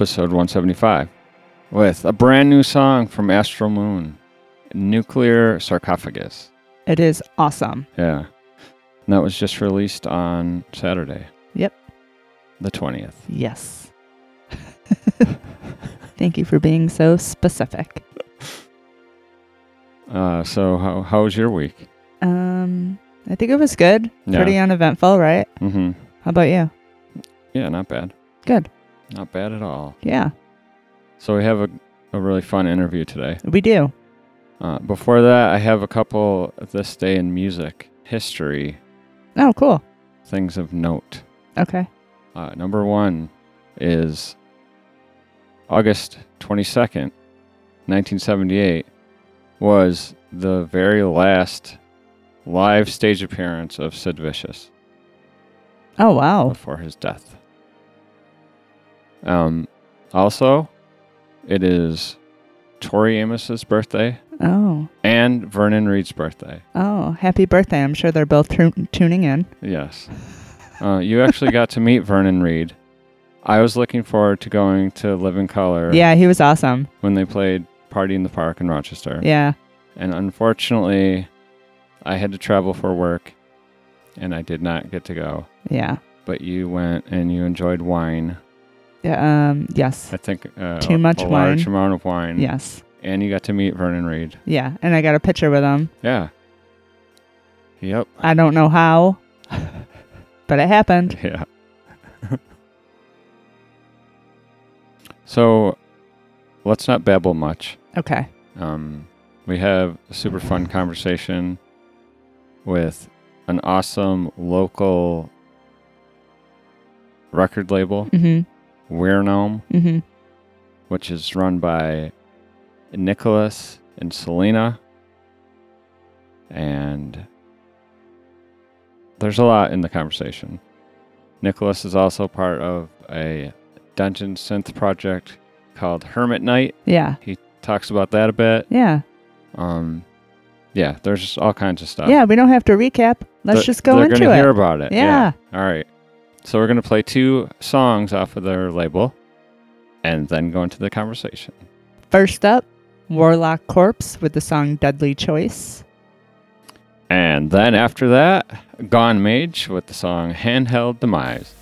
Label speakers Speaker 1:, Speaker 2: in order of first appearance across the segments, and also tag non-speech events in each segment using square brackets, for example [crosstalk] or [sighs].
Speaker 1: episode 175 with a brand new song from Astral Moon, Nuclear Sarcophagus.
Speaker 2: It is awesome.
Speaker 1: Yeah. And that was just released on Saturday.
Speaker 2: Yep.
Speaker 1: The 20th.
Speaker 2: Yes. [laughs] Thank you for being so specific. [laughs]
Speaker 1: Uh, so, how, how was your week?
Speaker 2: Um, I think it was good.
Speaker 1: Yeah.
Speaker 2: Pretty uneventful, right?
Speaker 1: Mm-hmm.
Speaker 2: How about you?
Speaker 1: Yeah, not bad.
Speaker 2: Good.
Speaker 1: Not bad at all.
Speaker 2: Yeah,
Speaker 1: So, we have a, a really fun interview today.
Speaker 2: we do.
Speaker 1: Uh, before that, I have a couple of this day in music history
Speaker 2: Oh, cool.
Speaker 1: things of note.
Speaker 2: Okay.
Speaker 1: Uh, number one is August 22nd, 1978, was the very last live stage appearance of Sid Vicious
Speaker 2: Oh, wow.
Speaker 1: before his death. Um, also, it is Tori Amos's birthday
Speaker 2: Oh,
Speaker 1: and Vernon Reid's birthday.
Speaker 2: oh, happy birthday. I'm sure they're both tu- tuning in.
Speaker 1: Yes. Uh, you actually got to [laughs] meet Vernon Reid. I was looking forward to going to Living Colour
Speaker 2: Yeah, he was awesome.
Speaker 1: when they played Party in the Park in Rochester.
Speaker 2: Yeah.
Speaker 1: And unfortunately, I had to travel for work and I did not get to go.
Speaker 2: Yeah.
Speaker 1: But you went and you enjoyed wine.
Speaker 2: Yeah. Um, yes.
Speaker 1: I think uh,
Speaker 2: Too much
Speaker 1: a large
Speaker 2: wine.
Speaker 1: amount of wine.
Speaker 2: Yes.
Speaker 1: And you got to meet Vernon Reid.
Speaker 2: Yeah. And I got a picture with him.
Speaker 1: Yeah. Yep.
Speaker 2: I don't know how, but it happened. [laughs]
Speaker 1: Yeah. so let's not babble much.
Speaker 2: Okay.
Speaker 1: Um, we have a super fun conversation with an awesome local record label,
Speaker 2: Mm-hmm.
Speaker 1: WereGnome,
Speaker 2: Mm-hmm.
Speaker 1: which is run by Nicholas and Selena. And there's a lot in the conversation. Nicholas is also part of a dungeon synth project called Hermit Knight.
Speaker 2: Yeah.
Speaker 1: He talks about that a bit.
Speaker 2: Yeah.
Speaker 1: Um, yeah, there's all kinds of stuff.
Speaker 2: Yeah. We don't have to recap. Let's
Speaker 1: They're-
Speaker 2: just go
Speaker 1: they're
Speaker 2: into
Speaker 1: gonna
Speaker 2: it.
Speaker 1: hear about it.
Speaker 2: Yeah.
Speaker 1: All right. So we're gonna play two songs off of their label, and then go into the conversation.
Speaker 2: First up, Warlock Corpse with the song Deadly Choice.
Speaker 1: And then after that, Gonemage with the song Handheld Demise.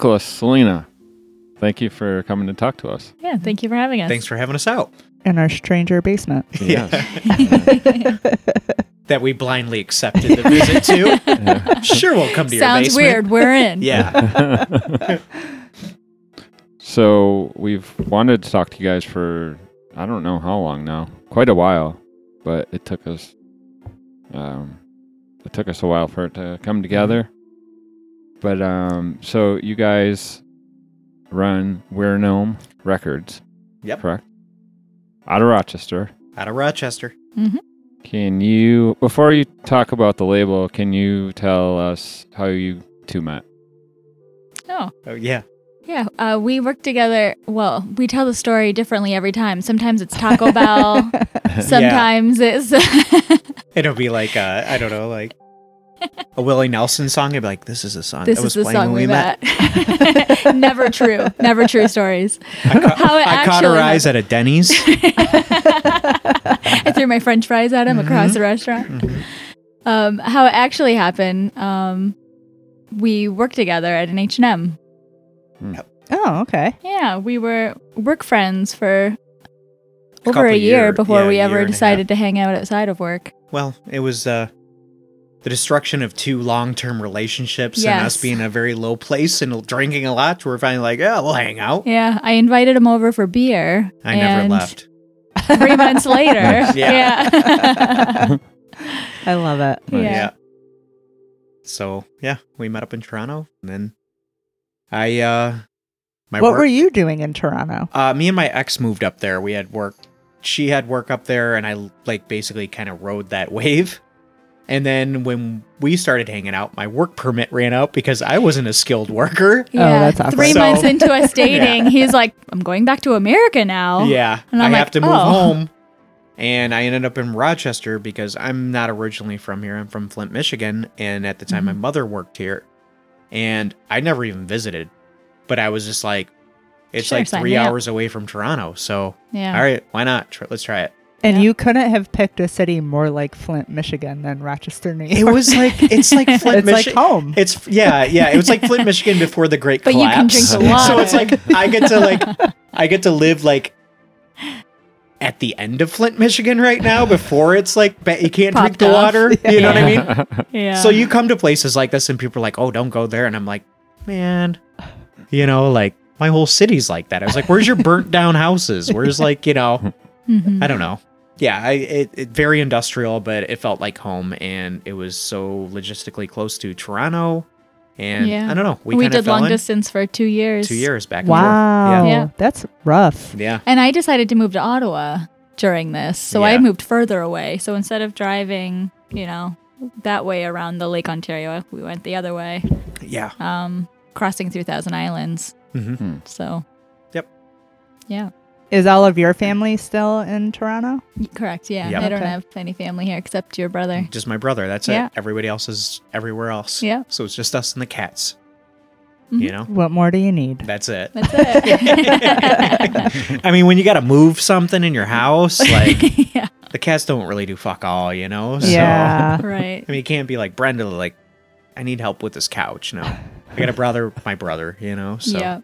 Speaker 1: Nicholas, Selena, thank you for coming to talk to us.
Speaker 3: Yeah, thank you for having us.
Speaker 4: Thanks for having us out.
Speaker 2: In our stranger basement.
Speaker 1: Yes. [laughs]
Speaker 4: That we blindly accepted the visit to. Sure, we'll come to your
Speaker 3: Sounds weird. We're in.
Speaker 4: Yeah. [laughs]
Speaker 1: So we've wanted to talk to you guys for I don't know how long now, quite a while, but it took us um, it took us a while for it to come together. But um, so you guys run WereGnome Records,
Speaker 4: Yep.
Speaker 1: correct? Out of Rochester.
Speaker 4: Out of Rochester.
Speaker 1: Can you before you talk about the label, can you tell us how you two met?
Speaker 3: Oh,
Speaker 4: Oh, yeah.
Speaker 3: yeah. Uh, we work together. Well, we tell the story differently every time. Sometimes it's Taco Bell. [laughs] Sometimes it's. [laughs]
Speaker 4: It'll be like, uh, I don't know, like [laughs] a Willie Nelson song. I'd be like, this is a song
Speaker 3: this
Speaker 4: that
Speaker 3: is
Speaker 4: was
Speaker 3: the
Speaker 4: playing
Speaker 3: song
Speaker 4: when
Speaker 3: we met. [laughs] Never true. Never true stories.
Speaker 4: I, ca-
Speaker 3: How it
Speaker 4: I caught her
Speaker 3: actually
Speaker 4: eyes at a Denny's. [laughs]
Speaker 3: I threw my French fries at him
Speaker 4: Mm-hmm.
Speaker 3: across the restaurant. Um, how it actually happened. Um, we worked together at an H and M.
Speaker 2: Oh, okay.
Speaker 3: Yeah, we were work friends for over
Speaker 4: couple
Speaker 3: a year
Speaker 4: year-
Speaker 3: before
Speaker 4: yeah,
Speaker 3: we ever decided to hang out outside of work.
Speaker 4: well, it was uh, the destruction of two long term relationships and us being in a very low place and drinking a lot. We're finally like, yeah, we'll hang out.
Speaker 3: Yeah, I invited him over for beer.
Speaker 4: I never left.
Speaker 3: Three months later, [laughs]
Speaker 4: Yeah.
Speaker 3: yeah, [laughs]
Speaker 2: I love it.
Speaker 3: yeah.
Speaker 4: Yeah. So yeah, we met up in Toronto, and then I uh, my
Speaker 2: what
Speaker 4: work,
Speaker 2: were you doing in Toronto?
Speaker 4: Uh, me and my ex moved up there. We had work. She had work up there, and I like basically kind of rode that [laughs] wave. And then when we started hanging out, my work permit ran out because I wasn't a skilled worker.
Speaker 3: Yeah,
Speaker 2: that's awkward.
Speaker 3: Three
Speaker 4: So-
Speaker 3: months into us [laughs] dating, he's like, "I'm going back to America now."
Speaker 4: Yeah,
Speaker 3: And
Speaker 4: I
Speaker 3: I'm
Speaker 4: have
Speaker 3: like,
Speaker 4: to move
Speaker 3: "Oh."
Speaker 4: home. And I ended up in Rochester because I'm not originally from here. I'm from Flint, Michigan. And at the time, my
Speaker 3: Mm-hmm.
Speaker 4: mother worked here. And I never even visited. But I was just like, it's
Speaker 3: Sure,
Speaker 4: like three
Speaker 3: me up.
Speaker 4: hours away from Toronto. So,
Speaker 3: Yeah.
Speaker 4: all right, why not? Let's try it.
Speaker 2: And
Speaker 3: Yeah.
Speaker 2: you couldn't have picked a city more like Flint, Michigan than Rochester, New York.
Speaker 4: It was like, it's like [laughs] Flint,
Speaker 2: it's like
Speaker 4: Michigan.
Speaker 2: home.
Speaker 4: It's yeah, yeah. It was like Flint, Michigan before the Great [laughs]
Speaker 3: But you can
Speaker 4: Collapse.
Speaker 3: drink the
Speaker 4: So it's like I get to like I get to live like at the end of Flint, Michigan right now before it's like you can't drink the
Speaker 3: off.
Speaker 4: water. You know what I mean? [laughs]
Speaker 3: Yeah.
Speaker 4: So you come to places like this and people are like, "Oh, don't go there," and I'm like, "Man, you know, like my whole city's like that." I was like, "Where's your burnt down houses? Where's like you know?"
Speaker 3: Mhm.
Speaker 4: I don't know. Yeah, I, it, it very industrial, but it felt like home, and it was so logistically close to Toronto, and
Speaker 3: Yeah.
Speaker 4: I don't know. We,
Speaker 3: we,
Speaker 4: kinda
Speaker 3: did long
Speaker 4: in
Speaker 3: distance for two years.
Speaker 4: two years back.
Speaker 2: wow.
Speaker 4: And
Speaker 3: Yeah.
Speaker 2: That's rough.
Speaker 4: Yeah.
Speaker 3: And I decided to move to Ottawa during this. So I moved further away. So instead of driving, you know, that way around the Lake Ontario, we went the other way,
Speaker 4: Yeah.
Speaker 3: um, crossing through Thousand Islands.
Speaker 4: hmm
Speaker 3: So.
Speaker 4: Yep.
Speaker 3: Yeah.
Speaker 2: Is all of your family still in Toronto?
Speaker 3: Correct. Yeah.
Speaker 4: Yep.
Speaker 3: I don't
Speaker 2: Okay.
Speaker 3: have any family here except your brother.
Speaker 4: Just my brother. That's
Speaker 3: Yeah.
Speaker 4: it. Everybody else is everywhere else.
Speaker 3: Yeah.
Speaker 4: So it's just us and the cats.
Speaker 3: Mhm.
Speaker 4: You know.
Speaker 2: What more do you need?
Speaker 4: That's it.
Speaker 3: That's it. [laughs]
Speaker 4: I mean, when you got to move something in your house, [laughs] like
Speaker 3: yeah.
Speaker 4: the cats don't really do fuck all, you know. So,
Speaker 2: Yeah. [laughs]
Speaker 3: Right.
Speaker 4: I mean, you can't be like Brenda, like, I need help with this couch. No, I got a brother my brother, you know. So
Speaker 3: Yeah.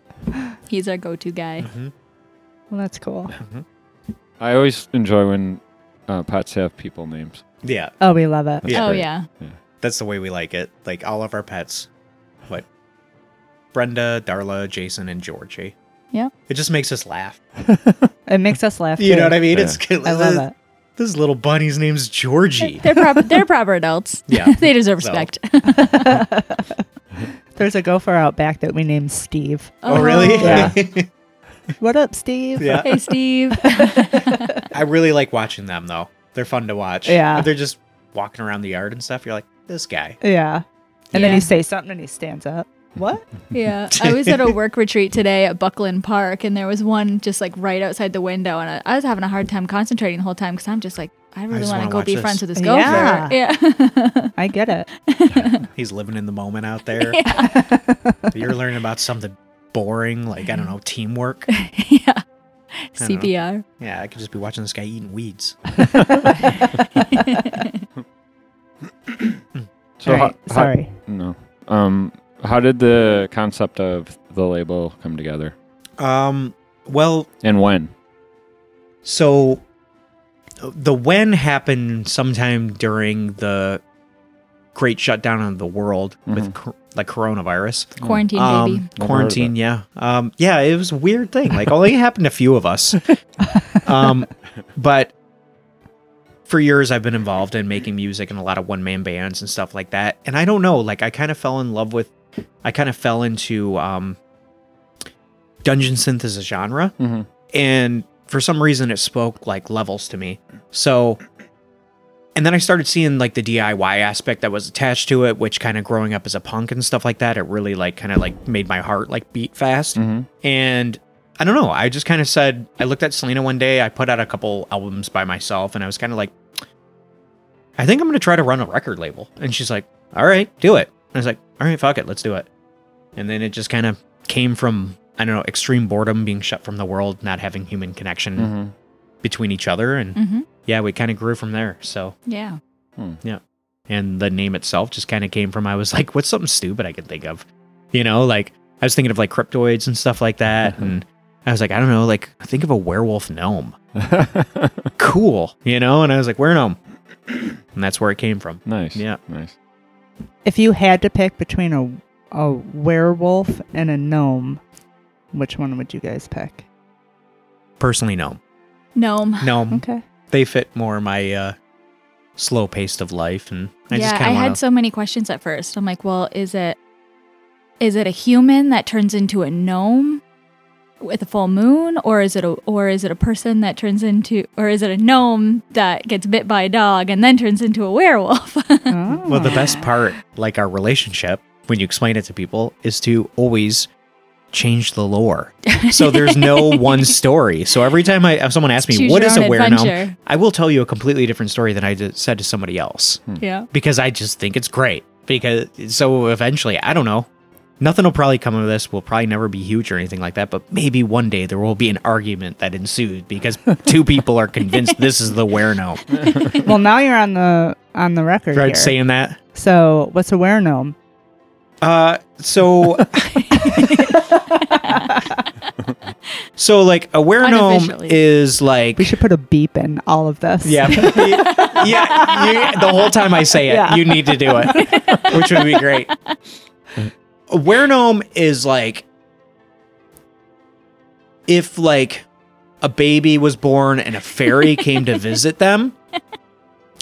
Speaker 3: He's our go-to guy.
Speaker 4: Mhm.
Speaker 2: Well, that's cool.
Speaker 1: I always enjoy when uh, pets have people names.
Speaker 4: yeah,
Speaker 2: Oh, we love it.
Speaker 4: Yeah.
Speaker 3: oh
Speaker 1: great.
Speaker 3: yeah.
Speaker 4: that's the way we like it. Like all of our pets, what Brenda, Darla, Jason, and Georgie.
Speaker 3: Yep.
Speaker 4: It just makes us laugh. [laughs]
Speaker 2: It makes us laugh.
Speaker 4: You know what I mean?
Speaker 1: Yeah.
Speaker 4: It's
Speaker 2: I love it.
Speaker 4: This little bunny's name's Georgie.
Speaker 3: They're proper. They're proper adults. [laughs]
Speaker 4: Yeah. [laughs]
Speaker 3: they deserve
Speaker 4: So.
Speaker 3: respect.
Speaker 2: There's a gopher out back that we named Steve.
Speaker 4: Oh, really?
Speaker 2: Yeah. What up, Steve?
Speaker 4: yeah.
Speaker 3: Hey, Steve. [laughs]
Speaker 4: I really like watching them though. They're fun to watch.
Speaker 2: Yeah.
Speaker 4: They're just walking around the yard and stuff. You're like, this guy.
Speaker 2: Yeah. And then
Speaker 3: he
Speaker 2: you say something and he stands up. What? [laughs]
Speaker 3: Yeah, I was at a work retreat today at Buckland Park, and there was one just like right outside the window, and I, I was having a hard time concentrating the whole time because I'm just like, I really want to go be
Speaker 4: this.
Speaker 3: friends with this
Speaker 2: Yeah.
Speaker 3: gopher. Yeah,
Speaker 2: I get it. [laughs]
Speaker 4: He's living in the moment out there. You're learning about something boring, like I don't know, teamwork. [laughs]
Speaker 3: yeah.
Speaker 4: don't know.
Speaker 3: CPR.
Speaker 4: Yeah, I could just be watching this guy eating weeds. [laughs] [coughs]
Speaker 1: So
Speaker 2: right.
Speaker 1: ho-
Speaker 2: Sorry.
Speaker 1: no. Um, how did the concept of the label come together,
Speaker 4: Um, well,
Speaker 1: and when?
Speaker 4: so the when happened sometime during the great shutdown of the world with cor- like coronavirus.
Speaker 3: Quarantine
Speaker 4: Um,
Speaker 3: baby.
Speaker 1: Never heard of
Speaker 4: quarantine, yeah. Um, yeah, it was a weird thing. Like only happened to a few of us. [laughs] Um, but for years I've been involved in making music and a lot of one man bands and stuff like that. And I don't know, like I kind of fell in love with I kind of fell into um dungeon synth as a genre
Speaker 1: Mm-hmm.
Speaker 4: and for some reason it spoke like levels to me. So and then I started seeing like the DIY aspect that was attached to it, which kind of growing up as a punk and stuff like that, it really like kind of like made my heart like beat fast.
Speaker 1: Mm-hmm.
Speaker 4: And I don't know, I just kind of said I looked at Selena one day, I put out a couple albums by myself and I was kind of like I think I'm going to try to run a record label. And she's like, "All right, do it." And I was like, "All right, fuck it, let's do it." And then it just kind of came from I don't know, extreme boredom, being shut from the world, not having human connection
Speaker 1: Mm-hmm.
Speaker 4: Between each other and
Speaker 3: Mm-hmm.
Speaker 4: yeah, we kind of grew from there. So,
Speaker 3: Yeah. Yeah.
Speaker 4: And the name itself just kind of came from I was like, what's something stupid I could think of? You know, like I was thinking of like cryptoids and stuff like that. [laughs] and I was like, I don't know, like think of a werewolf gnome. [laughs] Cool, you know? And I was like, where gnome? And that's where it came from.
Speaker 1: nice.
Speaker 4: Yeah.
Speaker 1: Nice.
Speaker 2: If you had to pick between a a werewolf and a gnome, which one would you guys pick?
Speaker 4: Personally, gnome.
Speaker 3: Gnome.
Speaker 4: Gnome.
Speaker 2: Okay.
Speaker 4: They fit more my uh, slow pace of life. And I
Speaker 3: yeah,
Speaker 4: just
Speaker 3: I
Speaker 4: kind of
Speaker 3: had so many questions at first. I'm like, well, is it is it a human that turns into a gnome with a full moon, or is it a or is it a person that turns into, or is it a gnome that gets bit by a dog and then turns into a werewolf? [laughs]
Speaker 2: Oh.
Speaker 4: Well, the best part, like our relationship, when you explain it to people, is to always change the lore. [laughs] So there's no one story. So every time I if someone asks me
Speaker 3: Choose
Speaker 4: what
Speaker 3: your
Speaker 4: is a
Speaker 3: own
Speaker 4: were. I will tell you a completely different story than I just said to somebody else
Speaker 3: yeah.
Speaker 4: because I just think it's great. Because so eventually, I don't know. Nothing will probably come of this. We'll probably never be huge or anything like that. But maybe one day there will be an argument that ensues because [laughs] two people are convinced this is the were gnome. [laughs]
Speaker 2: well, now you're on the on the record
Speaker 4: Right?
Speaker 2: here.
Speaker 4: Saying that.
Speaker 2: So, what's a were gnome?
Speaker 4: Uh, so, [laughs] so like a were gnome
Speaker 3: Unofficially.
Speaker 4: is like
Speaker 2: We should put a beep in all of this.
Speaker 4: yeah, [laughs] yeah. You, the whole time I say it,
Speaker 2: Yeah.
Speaker 4: you need to do it, which would be great. A were gnome is like if like a baby was born and a fairy came to visit them,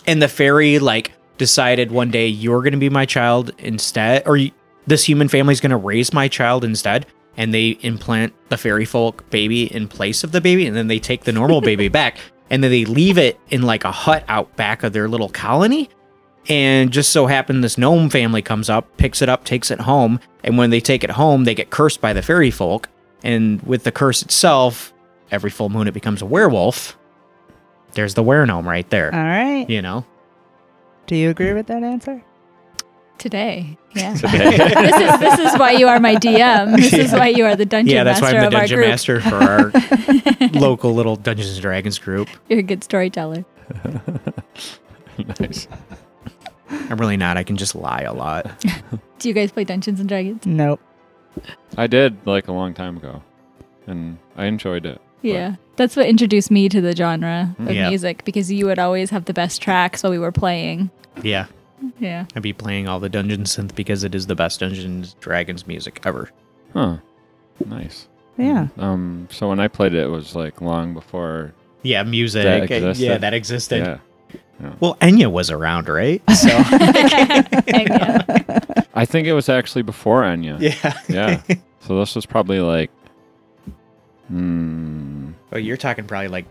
Speaker 4: and the fairy like decided one day you're going to be my child instead, or y- this human family is going to raise my child instead, and they implant the fairy folk baby in place of the baby, and then they take the normal [laughs] baby back, and then they leave it in like a hut out back of their little colony. And just so happened this gnome family comes up, picks it up, takes it home, and when they take it home, they get cursed by the fairy folk. And with the curse itself, every full moon it becomes a werewolf. There's the were gnome right there.
Speaker 2: All right.
Speaker 4: You know?
Speaker 2: Do you agree with that answer?
Speaker 3: Today. Yeah. [laughs] this is this is why you are my DM. This is why you are the dungeon
Speaker 4: yeah, that's why I'm the dungeon master for our [laughs] local little Dungeons and Dragons group.
Speaker 3: You're a good storyteller. [laughs]
Speaker 1: nice.
Speaker 4: I'm really not. I can just lie a lot.
Speaker 3: Do you guys play Dungeons and Dragons?
Speaker 2: Nope.
Speaker 1: I did like a long time ago, and I enjoyed it.
Speaker 3: Yeah. That's what introduced me to the genre of
Speaker 4: Yeah.
Speaker 3: music because you would always have the best tracks while we were playing.
Speaker 4: Yeah.
Speaker 3: Yeah.
Speaker 4: I'd be playing all the Dungeon synth because it is the best Dungeons Dragons music ever.
Speaker 1: Huh. Nice.
Speaker 2: Yeah.
Speaker 1: Um. So when I played it, it was like long before.
Speaker 4: Yeah, music.
Speaker 1: That
Speaker 4: Yeah, that existed.
Speaker 1: Yeah.
Speaker 4: Well, Enya was around, right? [laughs] So
Speaker 3: yeah. [laughs]
Speaker 1: I think it was actually before Enya.
Speaker 4: yeah.
Speaker 1: Yeah. so this was probably like. Hmm.
Speaker 4: Oh, you're talking probably like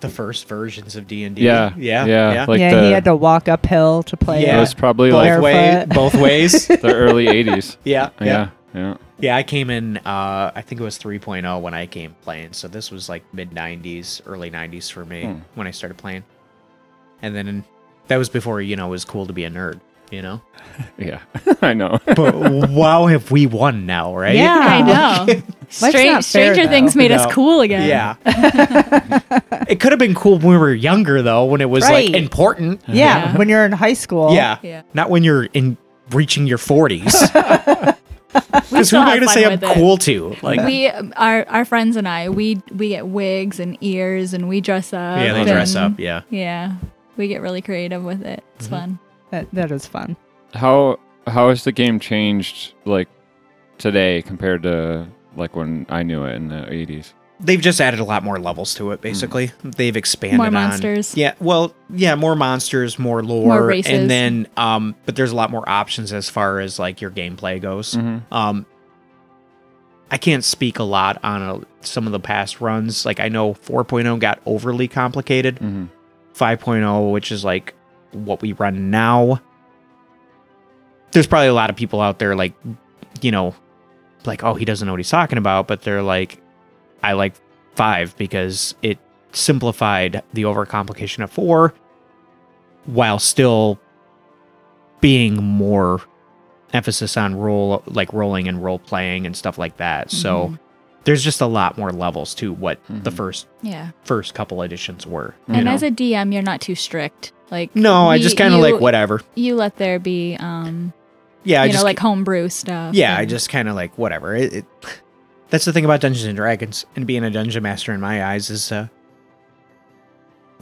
Speaker 4: the first versions of D and D.
Speaker 1: Yeah.
Speaker 4: yeah,
Speaker 1: Yeah.
Speaker 4: yeah.
Speaker 1: Like
Speaker 2: yeah,
Speaker 1: the,
Speaker 2: he had to walk uphill to play.
Speaker 1: It was probably
Speaker 4: both
Speaker 1: like
Speaker 4: ways.
Speaker 2: Barefoot.
Speaker 4: Both ways. [laughs]
Speaker 1: the early '80s. [laughs]
Speaker 4: yeah, yeah,
Speaker 1: Yeah. Yeah.
Speaker 4: yeah. I came in. Uh, I think it was 3.0 when I came playing. So this was like mid 90s, early 90s for me
Speaker 1: Hmm.
Speaker 4: when I started playing. And then that was before you know it was cool to be a nerd. You know. [laughs]
Speaker 1: Yeah. [laughs] I know.
Speaker 4: But wow, have we won now, right?
Speaker 2: Yeah.
Speaker 3: I know. [laughs]
Speaker 2: not
Speaker 3: Stran-
Speaker 2: fair,
Speaker 3: Stranger
Speaker 2: though.
Speaker 3: Things made us cool again.
Speaker 4: Yeah. it could have been cool when we were younger, though, when it was
Speaker 2: Right.
Speaker 4: like important.
Speaker 2: Yeah,
Speaker 3: Yeah.
Speaker 2: when you're in high school.
Speaker 4: Yeah.
Speaker 3: Yeah.
Speaker 4: Not when you're in reaching your 40s. Because who
Speaker 3: still
Speaker 4: am I
Speaker 3: have
Speaker 4: going to
Speaker 3: fun
Speaker 4: say I'm
Speaker 3: with it.
Speaker 4: cool to? Like,
Speaker 3: we our our friends and I we we get wigs and ears and we dress up.
Speaker 4: yeah, they dress up. Yeah.
Speaker 3: Yeah, we get really creative with it. It's
Speaker 4: Mm-hmm.
Speaker 3: fun.
Speaker 2: That that is fun.
Speaker 1: How how has the game changed like today compared to like when I knew it in the eighties?
Speaker 4: They've just added a lot more levels to it. Basically, they've expanded
Speaker 3: More
Speaker 4: on-
Speaker 3: monsters.
Speaker 4: Yeah, well, yeah, more monsters, more lore,
Speaker 3: More races.
Speaker 4: and then um, but there's a lot more options as far as like your gameplay goes.
Speaker 1: Mm-hmm.
Speaker 4: Um, I can't speak a lot on uh some of the past runs. Like I know 4.0 got overly complicated.
Speaker 1: Mm-hmm.
Speaker 4: 5.0, which is like what we run now. There's probably a lot of people out there like, you know, like, oh, he doesn't know what he's talking about, but they're like, I like five because it simplified the overcomplication of four while still being more emphasis on role like rolling and role playing and stuff like that. So
Speaker 3: Mhm.
Speaker 4: there's just a lot more levels to what the
Speaker 1: Mhm.
Speaker 4: first
Speaker 3: Yeah,
Speaker 4: first couple editions were.
Speaker 3: and
Speaker 4: know?
Speaker 3: as a DM, you're not too strict. Like
Speaker 4: No, I just kind of like whatever.
Speaker 3: You let there be, um,
Speaker 4: Yeah, I
Speaker 3: you know, like homebrew stuff.
Speaker 4: yeah, I just kind of like whatever. It, it [sighs] that's the thing about Dungeons and Dragons and being a dungeon master in my eyes is uh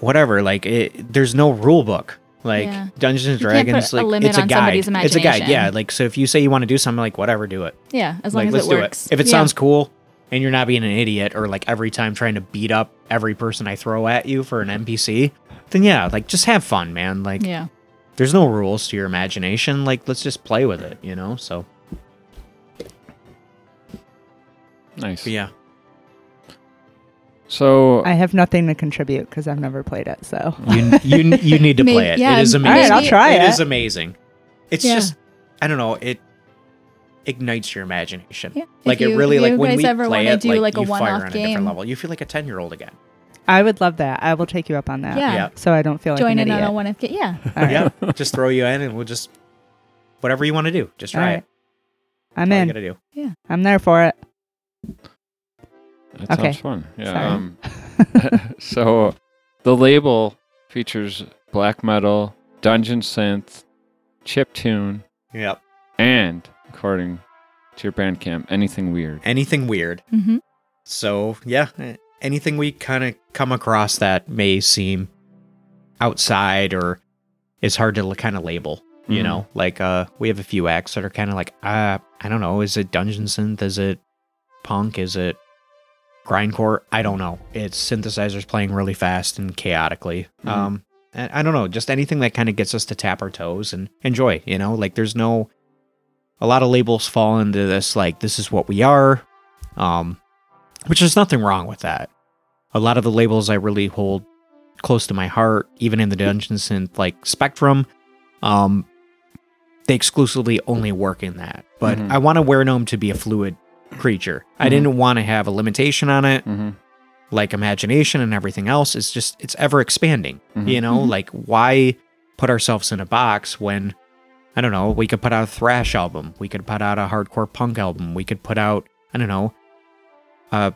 Speaker 4: whatever. Like it, there's no rule book. Like
Speaker 3: Yeah.
Speaker 4: Dungeons and
Speaker 3: You can't put
Speaker 4: Dragons, like it's a guide. It's a guide. Yeah, like so if you say you want to do something, like whatever, do it.
Speaker 3: yeah, as long
Speaker 4: like
Speaker 3: as
Speaker 4: let's
Speaker 3: it
Speaker 4: do
Speaker 3: works.
Speaker 4: it. If it
Speaker 3: Yeah.
Speaker 4: sounds cool and you're not being an idiot or like every time trying to beat up every person I throw at you for an NPC, then yeah, like just have fun, man. Like
Speaker 3: yeah,
Speaker 4: there's no rules to your imagination. Like let's just play with it, you know. So
Speaker 1: Nice.
Speaker 4: but yeah,
Speaker 1: So
Speaker 2: I have nothing to contribute because I've never played it. So
Speaker 4: you you you need to [laughs]
Speaker 3: Maybe-
Speaker 4: play it.
Speaker 3: yeah,
Speaker 4: it is amazing.
Speaker 3: right, I'll
Speaker 2: try
Speaker 4: It
Speaker 2: it.
Speaker 4: is amazing. It's
Speaker 3: Yeah.
Speaker 4: just I don't know. It ignites your imagination.
Speaker 3: Yeah.
Speaker 4: Like
Speaker 3: If
Speaker 4: it really
Speaker 3: if
Speaker 4: like
Speaker 3: you
Speaker 4: when
Speaker 3: guys
Speaker 4: we
Speaker 3: ever
Speaker 4: play
Speaker 3: wanna
Speaker 4: it,
Speaker 3: do,
Speaker 4: like,
Speaker 3: like, a
Speaker 4: you fire
Speaker 3: one-off
Speaker 4: on a different
Speaker 3: game.
Speaker 4: level. You feel like a ten year old again.
Speaker 2: I would love that. I will take you up on that.
Speaker 3: Yeah.
Speaker 4: Yeah.
Speaker 2: So I don't feel like
Speaker 3: join
Speaker 2: an
Speaker 3: in on
Speaker 2: idiot.
Speaker 3: a one if yeah.
Speaker 2: All right.
Speaker 4: Yeah, [laughs] just throw you in, and we'll just whatever you want to do. Just try
Speaker 2: All
Speaker 4: it.
Speaker 2: I'm
Speaker 4: All you
Speaker 2: in.
Speaker 4: gotta do. Yeah.
Speaker 2: I'm there for it.
Speaker 1: that
Speaker 2: Okay.
Speaker 1: sounds fun. Yeah.
Speaker 2: Sorry.
Speaker 1: Um, [laughs] [laughs] so the label features black metal, dungeon synth, chip tune,
Speaker 4: Yep.
Speaker 1: and according to your Bandcamp, anything weird.
Speaker 4: Anything weird.
Speaker 3: Mm-hmm.
Speaker 4: So yeah, eh, anything we kind of come across that may seem outside or is hard to kind of label. You
Speaker 1: Mhm.
Speaker 4: know, like uh, we have a few acts that are kind of like, uh, I don't know, is it dungeon synth? Is it punk? Is it grindcore? I don't know. It's synthesizers playing really fast and chaotically.
Speaker 1: Mhm.
Speaker 4: Um, and I don't know, just anything that kind of gets us to tap our toes and enjoy. You know, like there's no. A lot of labels fall into this like this is what we are, um, which there's nothing wrong with that. A lot of the labels I really hold close to my heart, even in the dungeon synth like spectrum, um, they exclusively only work in that. But
Speaker 1: Mhm.
Speaker 4: I want to WereGnome to be a fluid creature. I
Speaker 1: Mhm.
Speaker 4: didn't want to have a limitation on it,
Speaker 1: Mm-hmm.
Speaker 4: like imagination and everything else. It's just it's ever expanding.
Speaker 1: Mhm.
Speaker 4: You know,
Speaker 3: Mhm.
Speaker 4: like why put ourselves in a box when I don't know, we could put out a thrash album, we could put out a hardcore punk album, we could put out, I don't know, a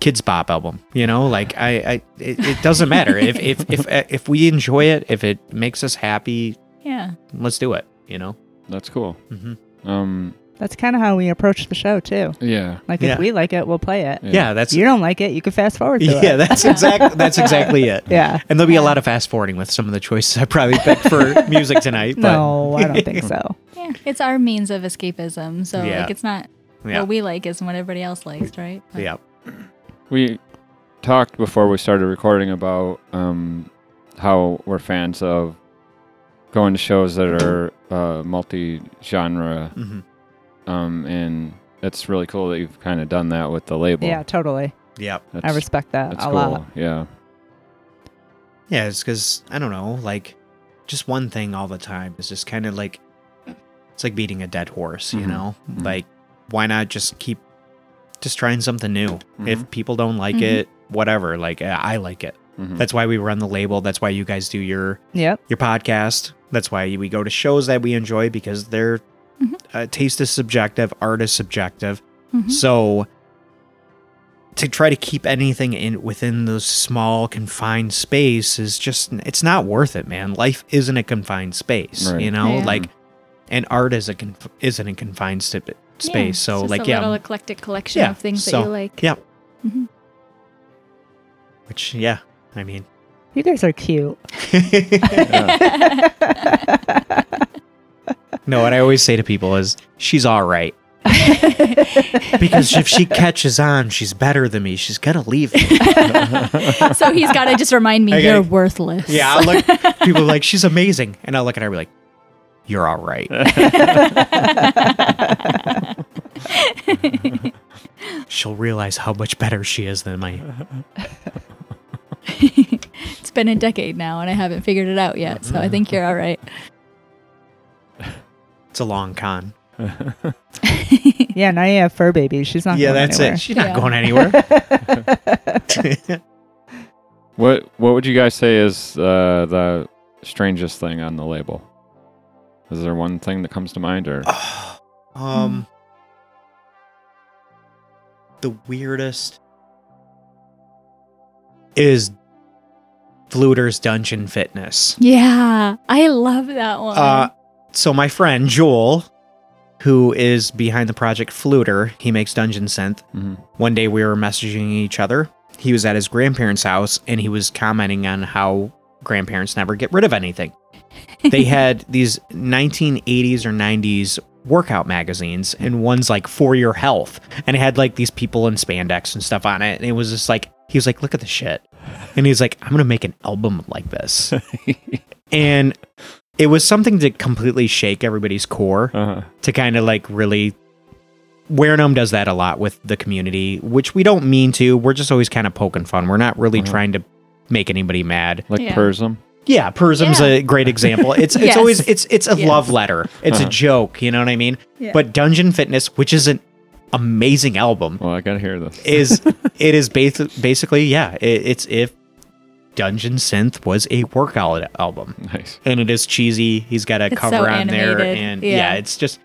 Speaker 4: Kidz Bop album, you know, like I, I it, it doesn't matter. if, [laughs] if, if, if we enjoy it, if it makes us happy,
Speaker 3: Yeah.
Speaker 4: let's do it, you know?
Speaker 1: That's cool.
Speaker 4: hmm
Speaker 1: Um,
Speaker 2: That's kind of how we approach the show too.
Speaker 1: yeah.
Speaker 2: Like
Speaker 4: Yeah.
Speaker 2: if we like it, we'll play it.
Speaker 4: Yeah, that's,
Speaker 2: You don't like it, you can fast forward to [laughs]
Speaker 4: yeah,
Speaker 2: it.
Speaker 4: that's exactly, that's exactly it. [laughs]
Speaker 2: Yeah.
Speaker 4: And there'll be a lot of fast forwarding with some of the choices I probably picked for music tonight. But
Speaker 2: No, I don't think so.
Speaker 3: Yeah. It's our means of escapism. So
Speaker 4: Yeah.
Speaker 3: like it's not
Speaker 4: yeah,
Speaker 3: what we like isn't what everybody else likes, right? But-
Speaker 4: yeah.
Speaker 1: We talked before we started recording about um, how we're fans of going to shows that are uh, multi-genre,
Speaker 4: hmm
Speaker 1: um, and it's really cool that you've kind of done that with the label.
Speaker 2: Yeah, totally.
Speaker 4: Yeah.
Speaker 2: I respect that
Speaker 1: that's
Speaker 2: a
Speaker 1: cool.
Speaker 2: lot.
Speaker 1: Yeah,
Speaker 4: Yeah, it's because I don't know, like just one thing all the time is just kind of like it's like beating a dead horse, you
Speaker 1: Mhm.
Speaker 4: know.
Speaker 1: Mhm.
Speaker 4: Like, why not just keep just trying something new? If
Speaker 1: Mhm.
Speaker 4: people don't like
Speaker 3: Mhm.
Speaker 4: it, whatever. Like, uh, I like it.
Speaker 1: Mhm.
Speaker 4: That's why we run the label. That's why you guys do your
Speaker 2: Yep.
Speaker 4: your podcast. That's why we go to shows that we enjoy because their
Speaker 3: Mhm.
Speaker 4: uh, taste is subjective, art is subjective.
Speaker 3: Mhm.
Speaker 4: So to try to keep anything in within those small confined space is just it's not worth it, man. Life isn't a confined space,
Speaker 1: Right.
Speaker 4: you know?
Speaker 3: Yeah.
Speaker 4: Like and art is a conf- isn't a confined st-
Speaker 3: Yeah,
Speaker 4: space.
Speaker 3: it's
Speaker 4: so
Speaker 3: just
Speaker 4: like
Speaker 3: a
Speaker 4: yeah,
Speaker 3: little eclectic collection
Speaker 4: yeah.
Speaker 3: of things
Speaker 4: so,
Speaker 3: that you like.
Speaker 4: Yep.
Speaker 3: Mhm.
Speaker 4: Which yeah, I mean,
Speaker 2: You guys are cute. [laughs] [laughs]
Speaker 4: no. What I always say to people is, she's all right. [laughs] because if she catches on, she's better than me. She's gonna leave me.
Speaker 3: so he's got to just remind me
Speaker 4: I
Speaker 3: you're worthless.
Speaker 4: Yeah, I'll look. People are like, she's amazing, and I'll look at her and be like, "You're all right." [laughs] She'll realize how much better she is than my. [laughs]
Speaker 3: it's been a decade now, and I haven't figured it out yet. So I think you're all right. [laughs]
Speaker 4: It's a long con.
Speaker 2: Yeah, now you have fur babies. She's not
Speaker 4: yeah,
Speaker 2: going
Speaker 4: that's
Speaker 2: anywhere.
Speaker 4: it. She's not
Speaker 3: Yeah.
Speaker 4: going anywhere.
Speaker 1: What What would you guys say is uh, the strangest thing on the label? Is there one thing that comes to mind, or [sighs]
Speaker 4: um, the weirdest is Fluter's Dungeon Fitness.
Speaker 3: Yeah, I love that one.
Speaker 4: Uh, so my friend Joel, who is behind the project Fluter, he makes Dungeon Synth.
Speaker 1: Mhm.
Speaker 4: One day we were messaging each other. He was at his grandparents' house and he was commenting on how grandparents never get rid of anything. [laughs] They had these 1980s or 90s workout magazines, and one's like for your health, and it had like these people in spandex and stuff on it, and it was just like he was like, "Look at the shit," and he's like, "I'm gonna make an album like this," [laughs] and it was something to completely shake everybody's core
Speaker 1: uh,
Speaker 4: to kind of like really WereGnome does that a lot with the community, which we don't mean to. We're just always kind of poking fun. We're not really
Speaker 1: Uh-huh.
Speaker 4: trying to make anybody mad.
Speaker 1: like
Speaker 3: Yeah.
Speaker 1: Pursum?
Speaker 4: Yeah, Pursum's
Speaker 3: Yeah.
Speaker 4: a great example. It's it's always it's it's a
Speaker 3: Yes.
Speaker 4: love letter. It's
Speaker 1: Uh-huh.
Speaker 4: a joke, you know what I mean?
Speaker 3: Yeah.
Speaker 4: But Dungeon Fitness, which is an amazing album,
Speaker 1: Well, I gotta hear this.
Speaker 4: is [laughs] it is basi- basically yeah, it, it's if Dungeon Synth was a workout album
Speaker 1: nice.
Speaker 4: and it is cheesy. He's got a
Speaker 3: It's
Speaker 4: cover
Speaker 3: so
Speaker 4: on there, and
Speaker 3: Yeah.
Speaker 4: yeah. it's just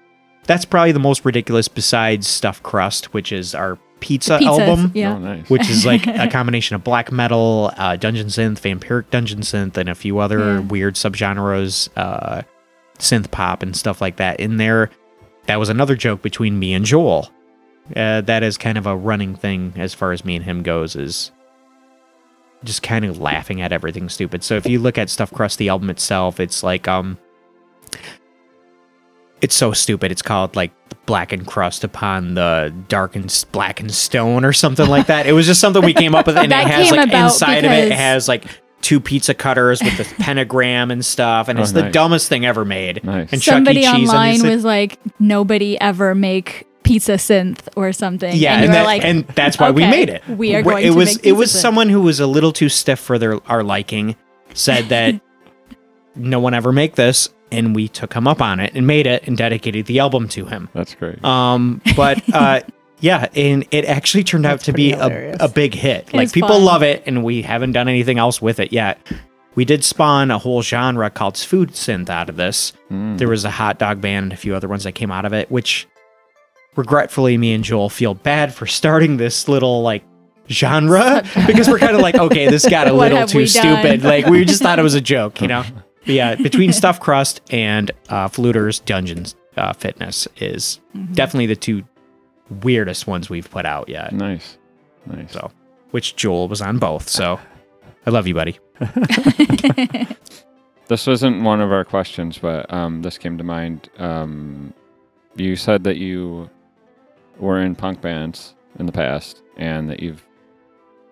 Speaker 4: that's probably the most ridiculous besides Stuff Crust, which is our pizza
Speaker 3: Pizzas,
Speaker 4: album,
Speaker 3: Yeah.
Speaker 1: Oh, nice.
Speaker 4: which is like [laughs] a combination of black metal, uh, dungeon synth, vampiric dungeon synth, and a few other
Speaker 3: Yeah.
Speaker 4: weird subgenres, uh, synth pop and stuff like that in there. That was another joke between me and Joel. Uh, that is kind of a running thing as far as me and him goes. Is just kind of laughing at everything stupid. So if you look at Stuff Crust, the album itself, it's like um, it's so stupid. It's called like blackened crust upon the darkened blackened stone or something like that. It was just something we came up with, and [laughs] it has like
Speaker 3: about
Speaker 4: inside of it, it has like two pizza cutters with the pentagram and stuff, and
Speaker 1: Oh,
Speaker 4: it's the dumbest thing ever made.
Speaker 1: Nice.
Speaker 4: And Chuck E.
Speaker 3: Somebody
Speaker 4: Cheese on
Speaker 3: online
Speaker 4: these-
Speaker 3: was like, "Nobody ever make pizza synth or something."
Speaker 4: Yeah,
Speaker 3: and,
Speaker 4: and, that-
Speaker 3: like,
Speaker 4: and that's why we made it.
Speaker 3: We are
Speaker 4: Wh-
Speaker 3: going
Speaker 4: it
Speaker 3: to
Speaker 4: was
Speaker 3: make
Speaker 4: it was
Speaker 3: synth."
Speaker 4: someone who was a little too stiff for their our liking. Said that [laughs] no one ever make this, and we took him up on it and made it and dedicated the album to him.
Speaker 1: That's great.
Speaker 4: Um, but [laughs] uh, yeah, and it actually turned out to be a, a big hit.
Speaker 3: It
Speaker 4: like people
Speaker 3: fun.
Speaker 4: love it, and we haven't done anything else with it yet. We did spawn a whole genre called food synth out of this.
Speaker 1: Mm.
Speaker 4: There was a hot dog band and a few other ones that came out of it, which regretfully me and Joel feel bad for starting this little like genre [laughs] because we're kind of like, okay, this got a little too stupid. Like we just thought it was a joke, you know. [laughs] But yeah, [laughs] between Stuffed Crust and uh, Fluter's Dungeons uh, Fitness is
Speaker 3: Mm-hmm.
Speaker 4: definitely the two weirdest ones we've put out yet.
Speaker 1: nice. Nice.
Speaker 4: So, which Joel was on both. So, I love you, buddy. [laughs]
Speaker 1: This wasn't one of our questions, but um, this came to mind. Um, you said that you were in punk bands in the past and that you've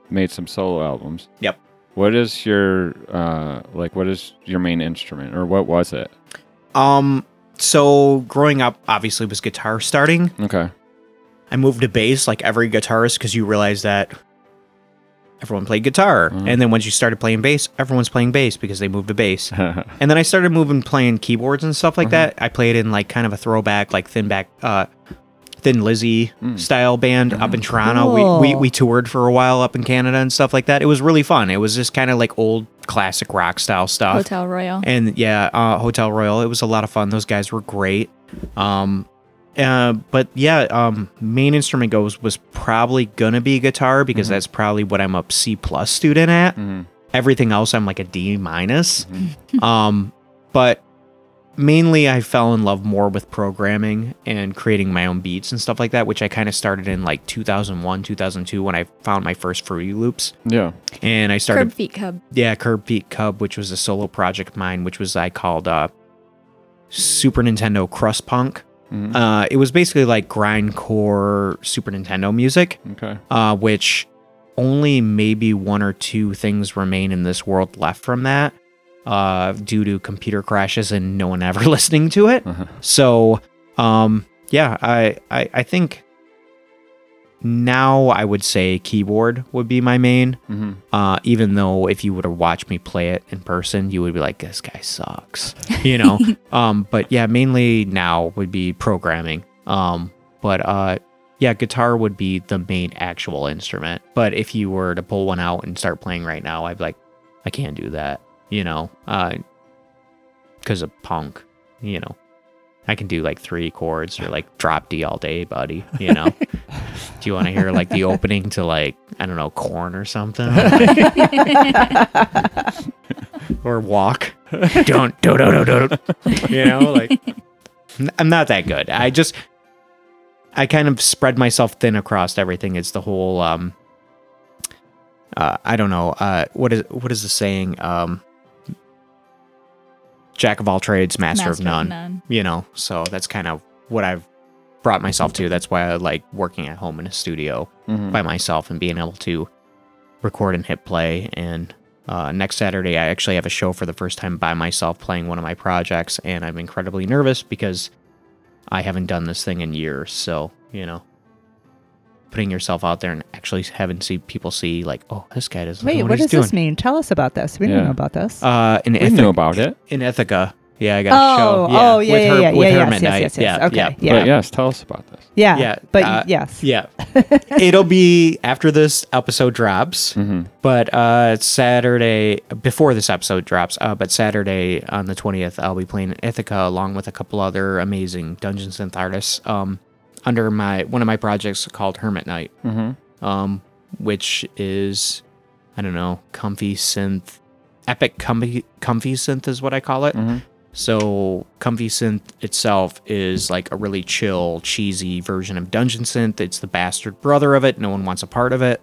Speaker 1: made some solo albums.
Speaker 4: Yep.
Speaker 1: What is your uh, like? What is your main instrument, or what was it?
Speaker 4: Um, so growing up, obviously was guitar starting.
Speaker 1: Okay.
Speaker 4: I moved to bass like every guitarist because you realize that everyone played guitar,
Speaker 1: Mhm.
Speaker 4: and then once you started playing bass, everyone's playing bass because they moved to bass. [laughs] And then I started moving playing keyboards and stuff like
Speaker 1: Mhm.
Speaker 4: that. I played in like kind of a throwback, like thin back, uh, Thin Lizzy
Speaker 1: Mm.
Speaker 4: style band up in Toronto.
Speaker 2: Cool.
Speaker 4: We, we we toured for a while up in Canada and stuff like that. It was really fun. It was just kind of like old classic rock style stuff.
Speaker 3: Hotel Royal.
Speaker 4: And yeah, uh, Hotel Royal. It was a lot of fun. Those guys were great. Um, uh, but yeah, um, main instrument goes was probably gonna be guitar because
Speaker 1: Mhm.
Speaker 4: that's probably what I'm a C plus student at.
Speaker 1: Mhm.
Speaker 4: Everything else I'm like a D minus.
Speaker 1: Mhm.
Speaker 4: Um, but mainly I fell in love more with programming and creating my own beats and stuff like that, which I kind of started in like 2001, 2002 when I found my first Fruity Loops.
Speaker 1: Yeah.
Speaker 4: And I started
Speaker 3: Curb feet cub.
Speaker 4: yeah, Curb Feet Cub, which was a solo project of mine, which was I called uh, Super Nintendo Crust Punk.
Speaker 1: Mhm.
Speaker 4: Uh, it was basically like grindcore Super Nintendo music,
Speaker 1: Okay.
Speaker 4: uh, which only maybe one or two things remain in this world left from that uh, due to computer crashes and no one ever [laughs] listening to it.
Speaker 1: Uh-huh.
Speaker 4: So, um, yeah, I, I, I think now I would say keyboard would be my main.
Speaker 1: hmm
Speaker 4: Uh, even though if you would have watched me play it in person, you would be like, this guy sucks, [laughs] you know? [laughs] um, but yeah, mainly now would be programming. Um, but uh, yeah, guitar would be the main actual instrument. But if you were to pull one out and start playing right now, I'd be like, I can't do that, you know? Uh, because of punk, you know? I can do like three chords or like drop D all day, buddy, you know? [laughs] do you want to hear like the opening to like, I don't know, Korn or something? [laughs] or walk. don't, don't, don't, don't, don't. You know, like [laughs] n- I'm not that good. I just, I kind of spread myself thin across everything. It's the whole, um, uh, I don't know, uh, what is what is the saying? Um, Jack of all trades, master, of none. You know, so that's kind of what I've brought myself to. That's why I like working at home in a studio
Speaker 1: Mhm.
Speaker 4: by myself and being able to record and hit play. And uh, next Saturday, I actually have a show for the first time by myself playing one of my projects, and I'm incredibly nervous because I haven't done this thing in years. So you know, putting yourself out there and actually having see people see like, oh, this guy doesn't know
Speaker 2: Wait,
Speaker 4: what,
Speaker 2: what
Speaker 4: he's
Speaker 2: does
Speaker 4: doing.
Speaker 2: this mean? Tell us about this. We
Speaker 1: Yeah.
Speaker 2: didn't know about this.
Speaker 4: Uh, in
Speaker 1: We
Speaker 4: Ithaca,
Speaker 1: knew about it.
Speaker 4: in Ithaca. Yeah, I got a
Speaker 2: oh,
Speaker 4: show.
Speaker 2: oh, yeah,
Speaker 4: with
Speaker 2: yeah,
Speaker 4: Her-
Speaker 2: yeah,
Speaker 4: with
Speaker 2: yeah,
Speaker 4: Hermit
Speaker 2: yes, yes, yes, yes.
Speaker 4: Yeah,
Speaker 2: Okay,
Speaker 4: yeah.
Speaker 2: yeah.
Speaker 1: But yes, tell us about this.
Speaker 2: yeah,
Speaker 4: yeah,
Speaker 2: but
Speaker 4: uh,
Speaker 2: yes,
Speaker 4: Yeah. [laughs] It'll be after this episode drops,
Speaker 1: hmm
Speaker 4: but uh Saturday before this episode drops, uh but Saturday on the 20th I'll be playing in Ithaca along with a couple other amazing dungeon synth artists um under my one of my projects called Hermit Knight,
Speaker 1: hmm
Speaker 4: um which is I don't know, comfy synth epic comfy comfy synth is what I call it.
Speaker 1: hmm
Speaker 4: So, Comfy Synth itself is like a really chill, cheesy version of Dungeon Synth. It's the bastard brother of it. No one wants a part of it.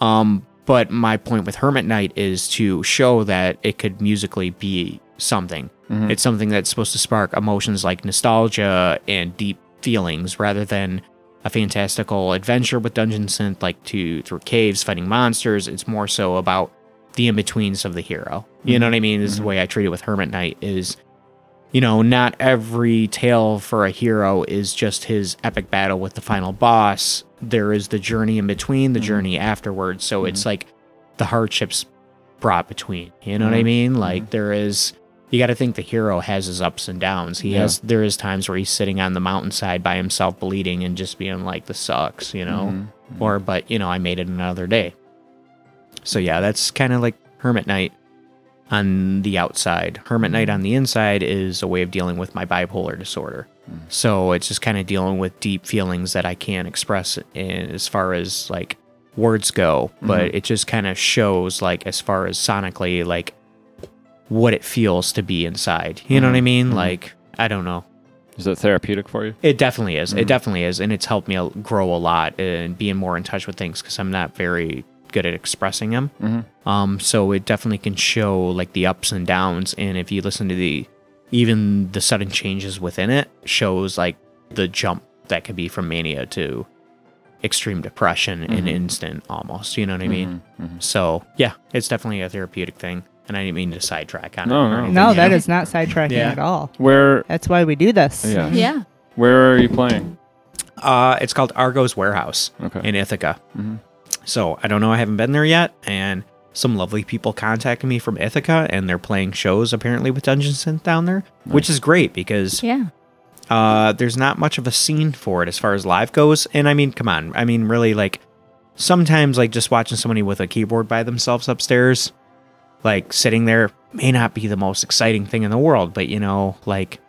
Speaker 4: Um, but my point with Hermit Knight is to show that it could musically be something.
Speaker 1: Mhm.
Speaker 4: It's something that's supposed to spark emotions like nostalgia and deep feelings rather than a fantastical adventure with Dungeon Synth like to through caves fighting monsters. It's more so about the in-betweens of the hero. You know mm-hmm. what I mean? This is the mm-hmm. way I treat it with Hermit Knight is you know, not every tale for a hero is just his epic battle with the final boss. There is the journey in between, the mm-hmm. journey afterwards. So it's like the hardships brought between. You know what I
Speaker 1: Mhm.
Speaker 4: mean? Like there is you got to think the hero has his ups and downs. He
Speaker 1: Yeah.
Speaker 4: has there is times where he's sitting on the mountainside by himself bleeding and just being like this sucks, you know?
Speaker 1: Mhm.
Speaker 4: Or but, you know, I made it another day. So yeah, that's kind of like Hermit Knight on the outside. Hermit Knight on the inside is a way of dealing with my bipolar disorder. Mm. So it's just kind of dealing with deep feelings that I can't express in, as far as like words go, but mm-hmm. it just kind of shows like as far as sonically like what it feels to be inside. You know what I
Speaker 1: Mhm.
Speaker 4: mean?
Speaker 1: Mhm.
Speaker 4: Like I don't know.
Speaker 1: Is it therapeutic for you?
Speaker 4: It definitely is. It
Speaker 1: Mhm.
Speaker 4: definitely is, and it's helped me grow a lot and being more in touch with things because I'm not very good at expressing them.
Speaker 1: Mm-hmm.
Speaker 4: Um, so it definitely can show like the ups and downs, and if you listen to the even the sudden changes within it, shows like the jump that could be from mania to extreme depression in an
Speaker 1: Mhm.
Speaker 4: instant almost. You know what I mean?
Speaker 1: Mhm.
Speaker 4: So yeah, it's definitely a therapeutic thing, and I didn't mean to sidetrack on
Speaker 1: No,
Speaker 4: it. or
Speaker 1: no.
Speaker 4: anything,
Speaker 2: no,
Speaker 4: you
Speaker 2: that
Speaker 4: know?
Speaker 2: is not sidetracking
Speaker 4: Yeah.
Speaker 2: at all.
Speaker 1: Where?
Speaker 2: That's why we do this.
Speaker 1: Yeah.
Speaker 3: Yeah.
Speaker 1: Where are you playing?
Speaker 4: Uh, it's called Argo's Warehouse
Speaker 1: Okay.
Speaker 4: in Ithaca.
Speaker 1: Mhm.
Speaker 4: So I don't know. I haven't been there yet, and some lovely people contacted me from Ithaca, and they're playing shows apparently with Dungeon Synth down there, which is great because
Speaker 3: Yeah.
Speaker 4: uh, there's not much of a scene for it as far as live goes. And I mean, come on, I mean, really, like sometimes like just watching somebody with a keyboard by themselves upstairs, like sitting there, may not be the most exciting thing in the world, but you know, like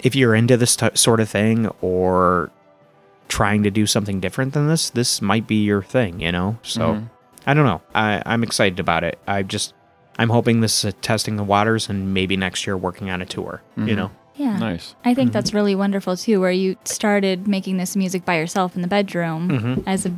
Speaker 4: if you're into this t- sort of thing or trying to do something different than this, this might be your thing, you know? So
Speaker 1: Mhm.
Speaker 4: I don't know. I, I'm excited about it. I just, I'm hoping this is a testing the waters and maybe next year working on a tour, you
Speaker 1: Mhm.
Speaker 4: know?
Speaker 3: Yeah.
Speaker 1: Nice.
Speaker 3: I think that's really wonderful too, where you started making this music by yourself in the bedroom
Speaker 4: Mhm.
Speaker 3: as a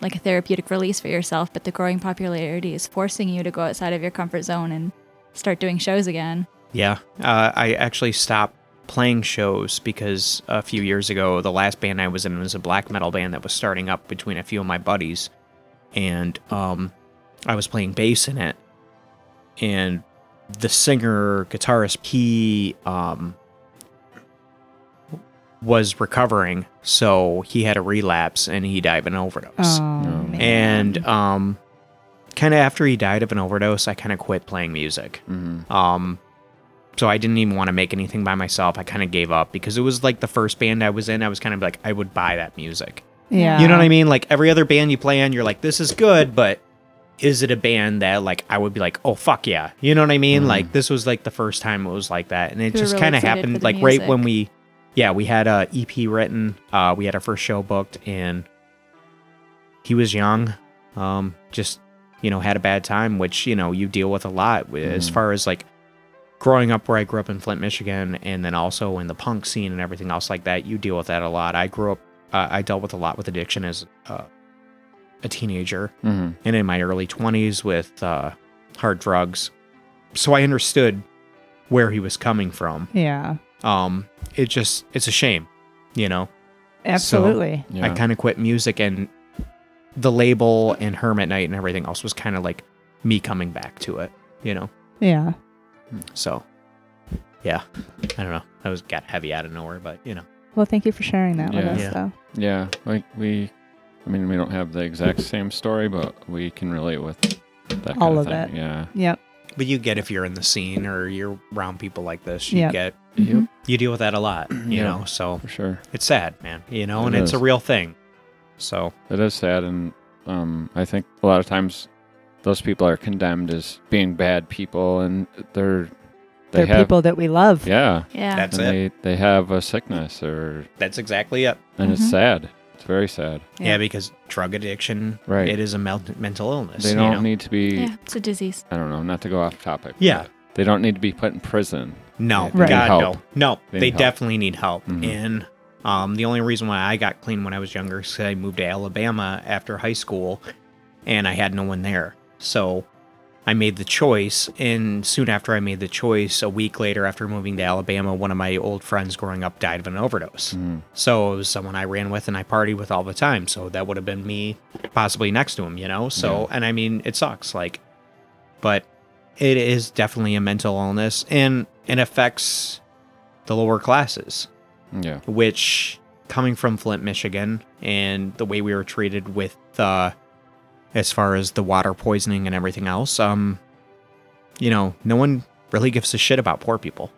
Speaker 3: like a therapeutic release for yourself, but the growing popularity is forcing you to go outside of your comfort zone and start doing shows again.
Speaker 4: Yeah, uh, I actually stopped playing shows because a few years ago, the last band I was in was a black metal band that was starting up between a few of my buddies, and um, I was playing bass in it, and the singer guitarist he um was recovering, so he had a relapse and he died of an overdose.
Speaker 2: Oh, man.
Speaker 4: and um, kind of after he died of an overdose, I kind of quit playing music.
Speaker 1: hmm
Speaker 4: Um, so I didn't even want to make anything by myself. I kind of gave up because it was like the first band I was in. I was kind of like, I would buy that music.
Speaker 2: yeah.
Speaker 4: You know what I mean? Like every other band you play in, you're like, this is good, but is it a band that like I would be like, oh fuck yeah? You know what I mean?
Speaker 1: Mhm.
Speaker 4: Like this was like the first time it was like that, and it
Speaker 3: You were
Speaker 4: just
Speaker 3: really
Speaker 4: kind of happened
Speaker 3: the
Speaker 4: like right when we, yeah, we had a EP written. Uh, we had our first show booked, and he was young, um, just you know had a bad time, which you know you deal with a lot wi- as
Speaker 1: Mhm.
Speaker 4: far as like growing up where I grew up in Flint, Michigan, and then also in the punk scene and everything else like that. You deal with that a lot. I grew up. Uh, I dealt with a lot with addiction as uh, a teenager
Speaker 1: hmm
Speaker 4: and in my early 20s with uh, hard drugs. So I understood where he was coming from.
Speaker 2: Yeah.
Speaker 4: Um, it just, it's a shame, you know?
Speaker 2: Absolutely.
Speaker 1: Yeah.
Speaker 4: I kind of quit music and the label and Hermit Knight and everything else was kind of like me coming back to it, you know?
Speaker 2: yeah.
Speaker 4: So, yeah, I don't know. I was got heavy out of nowhere, but you know,
Speaker 2: Well, thank you for sharing that with us,
Speaker 4: Yeah.
Speaker 2: though.
Speaker 1: Yeah, like we, I mean, we don't have the exact same story, but we can relate with that kind
Speaker 2: All
Speaker 1: of,
Speaker 2: of
Speaker 1: thing.
Speaker 2: it.
Speaker 1: Yeah.
Speaker 2: Yep.
Speaker 4: But you get if you're in the scene or you're around people like this, you
Speaker 2: Yep.
Speaker 4: get,
Speaker 2: Mhm.
Speaker 4: you deal with that a lot, you
Speaker 1: Yeah.
Speaker 4: know? So
Speaker 1: For sure.
Speaker 4: it's sad, man, you know,
Speaker 1: It
Speaker 4: and it's a
Speaker 1: is.
Speaker 4: real thing. So,
Speaker 1: It is sad, and um, I think a lot of times those people are condemned as being bad people, and they're they
Speaker 2: They're
Speaker 1: have
Speaker 2: people that we love.
Speaker 1: yeah,
Speaker 3: Yeah.
Speaker 4: That's
Speaker 1: and
Speaker 4: it.
Speaker 1: they they have a sickness, or
Speaker 4: That's exactly it.
Speaker 1: and it's sad. It's very sad.
Speaker 4: Yeah,
Speaker 2: Yeah.
Speaker 4: because drug addiction,
Speaker 1: Right.
Speaker 4: it is a mel- mental illness.
Speaker 1: They
Speaker 4: you
Speaker 1: don't
Speaker 4: know?
Speaker 1: need to be.
Speaker 3: yeah, it's a disease.
Speaker 1: I don't know. Not to go off topic.
Speaker 4: Yeah.
Speaker 1: but They don't need to be put in prison.
Speaker 4: No,
Speaker 2: Right.
Speaker 4: God,
Speaker 1: Help.
Speaker 4: no, no.
Speaker 1: They
Speaker 4: They,
Speaker 1: need help.
Speaker 4: definitely need help.
Speaker 1: Mhm.
Speaker 4: And um, the only reason why I got clean when I was younger is 'cause I moved to Alabama after high school, and I had no one there. So I made the choice, and soon after I made the choice, a week later after moving to Alabama, one of my old friends growing up died of an overdose.
Speaker 1: Mhm.
Speaker 4: So it was someone I ran with and I partied with all the time. So that would have been me possibly next to him, you know? So, and I mean, it sucks. Like, but it is definitely a mental illness and it affects the lower classes,
Speaker 1: Yeah.
Speaker 4: which coming from Flint, Michigan, and the way we were treated with, uh, as far as the water poisoning and everything else, um, you know, no one really gives a shit about poor people.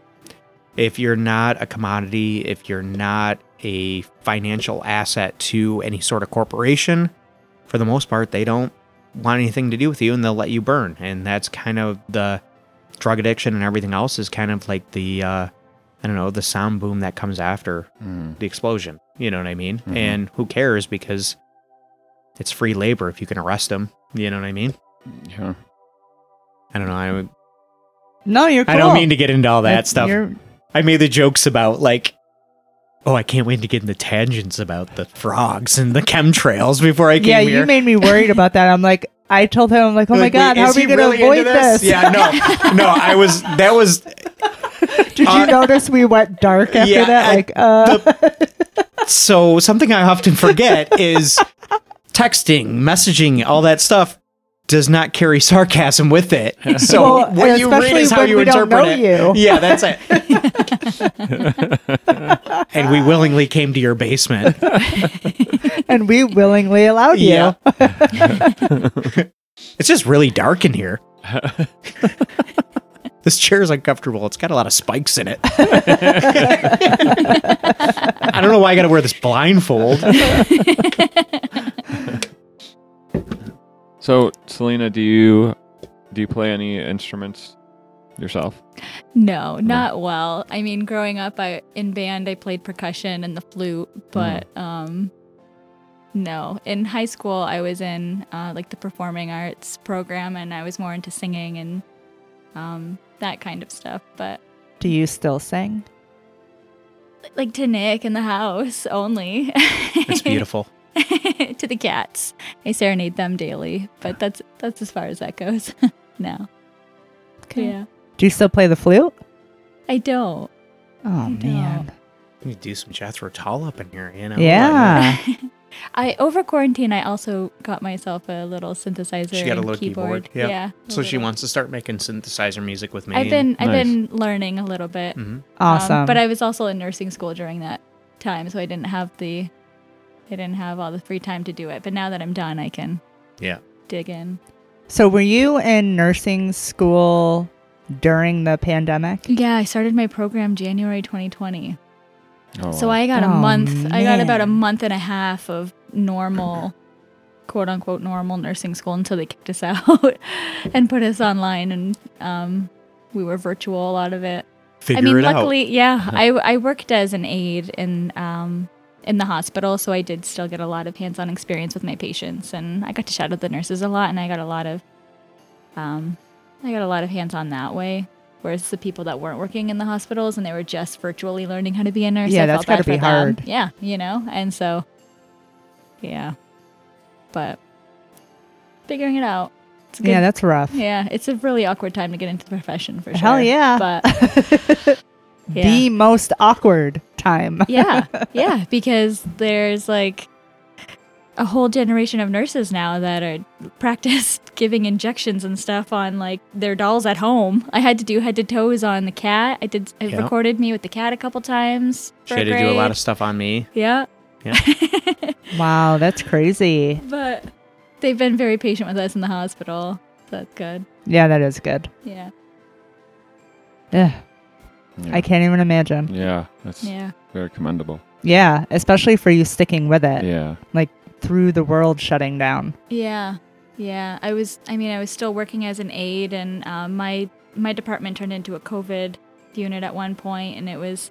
Speaker 4: If you're not a commodity, if you're not a financial asset to any sort of corporation, for the most part, they don't want anything to do with you and they'll let you burn. And that's kind of the drug addiction and everything else is kind of like the, uh, I don't know, the sound boom that comes after
Speaker 1: Mhm.
Speaker 4: the explosion. You know what I mean?
Speaker 1: Mhm.
Speaker 4: And who cares because it's free labor if you can arrest them. You know what I mean?
Speaker 1: Yeah.
Speaker 4: I don't know. I,
Speaker 2: No, you're cool.
Speaker 4: I don't mean to get into all that
Speaker 2: That's-
Speaker 4: stuff.
Speaker 2: you're-
Speaker 4: I made the jokes about like, oh, I can't wait to get into tangents about the frogs and the chemtrails before I came
Speaker 2: Yeah,
Speaker 4: here.
Speaker 2: Yeah, you made me worried about that. I'm like, I told him, I'm like, oh my
Speaker 4: Like,
Speaker 2: God,
Speaker 4: wait,
Speaker 2: how
Speaker 4: is
Speaker 2: are we going to
Speaker 4: really
Speaker 2: avoid
Speaker 4: into
Speaker 2: this?
Speaker 4: Yeah, no, [laughs] no. I was. That was. [laughs]
Speaker 2: Did
Speaker 4: Uh,
Speaker 2: you notice we went dark after
Speaker 4: yeah,
Speaker 2: that? Like, uh, [laughs]
Speaker 4: So something I often forget is texting, messaging, all that stuff does not carry [laughs] sarcasm with it. So
Speaker 2: Well,
Speaker 4: what you read is how you interpret it.
Speaker 2: you. [laughs]
Speaker 4: Yeah, that's it. [laughs] and we willingly came to your basement.
Speaker 2: and we willingly allowed you.
Speaker 4: Yeah. It's just really dark in here. this chair is uncomfortable. It's got a lot of spikes in it. I don't know why I got to wear this blindfold.
Speaker 1: So, Selena, do you do you play any instruments yourself?
Speaker 3: No, not well. I mean, growing up, I in band I played percussion and the flute, but um, no. In high school, I was in uh, like the performing arts program, and I was more into singing and um, that kind of stuff. But
Speaker 2: Do you still sing?
Speaker 3: like to Nick in the house only.
Speaker 4: It's [laughs] beautiful. [laughs]
Speaker 3: to the cats. I serenade them daily, but that's that's as far as that goes. [laughs] now. Yeah.
Speaker 2: Do you still play the flute?
Speaker 3: I don't.
Speaker 2: Oh
Speaker 3: I don't.
Speaker 2: man.
Speaker 4: You do some Jethro Tull up in here, you know?
Speaker 2: Yeah. [laughs]
Speaker 3: I over quarantine I also got myself a little synthesizer
Speaker 4: She got a
Speaker 3: and
Speaker 4: little keyboard.
Speaker 3: keyboard.
Speaker 4: Yeah.
Speaker 3: a
Speaker 4: So she wants to start making synthesizer music with me.
Speaker 3: I've been I've been learning a little bit.
Speaker 4: hmm
Speaker 3: Um,
Speaker 2: Awesome.
Speaker 3: but I was also in nursing school during that time, so I didn't have the I didn't have all the free time to do it. But now that I'm done, I can
Speaker 4: Yeah.
Speaker 3: dig in.
Speaker 2: so were you in nursing school during the pandemic?
Speaker 3: Yeah, I started my program January 2020.
Speaker 1: Oh,
Speaker 3: So. I got a
Speaker 2: Oh,
Speaker 3: month. I got about a month and a half of normal, quote unquote, normal nursing school until they kicked us [laughs] out and put us online, and um, we were virtual a lot of it.
Speaker 4: Figure
Speaker 3: I mean,
Speaker 4: it out.
Speaker 3: luckily, yeah, I I worked as an aide in um in the hospital, so I did still get a lot of hands-on experience with my patients, and I got to shadow the nurses a lot, and I got a lot of um I got a lot of hands-on that way. Whereas the people that weren't working in the hospitals and they were just virtually learning how to be a nurse,
Speaker 2: Yeah,
Speaker 3: I
Speaker 2: that's
Speaker 3: felt
Speaker 2: gotta be
Speaker 3: for them.
Speaker 2: hard.
Speaker 3: Yeah, you know, and so yeah, but figuring it out. It's a
Speaker 2: Yeah, that's rough.
Speaker 3: yeah, it's a really awkward time to get into the profession for sure.
Speaker 2: Hell yeah.
Speaker 3: But [laughs] Yeah.
Speaker 2: The most awkward time. [laughs]
Speaker 3: yeah, yeah, because there's like a whole generation of nurses now that are practice [laughs] giving injections and stuff on like their dolls at home. I had to do head to toes on the cat. I did. I
Speaker 4: Yeah.
Speaker 3: recorded me with the cat a couple times.
Speaker 4: She
Speaker 3: for
Speaker 4: had to do a lot of stuff on me.
Speaker 3: Yeah, Yeah. [laughs]
Speaker 2: Wow, that's crazy.
Speaker 3: but they've been very patient with us in the hospital. So that's good.
Speaker 2: Yeah, that is good.
Speaker 3: Yeah,
Speaker 2: Ugh,
Speaker 1: yeah.
Speaker 2: I can't even imagine.
Speaker 1: Yeah, that's
Speaker 3: yeah,
Speaker 1: very commendable.
Speaker 2: Yeah, especially for you sticking with it
Speaker 1: Yeah.
Speaker 2: Like through the world shutting down.
Speaker 3: yeah, yeah. I was. I mean, I was still working as an aide, and um, my my department turned into a COVID unit at one point, and it was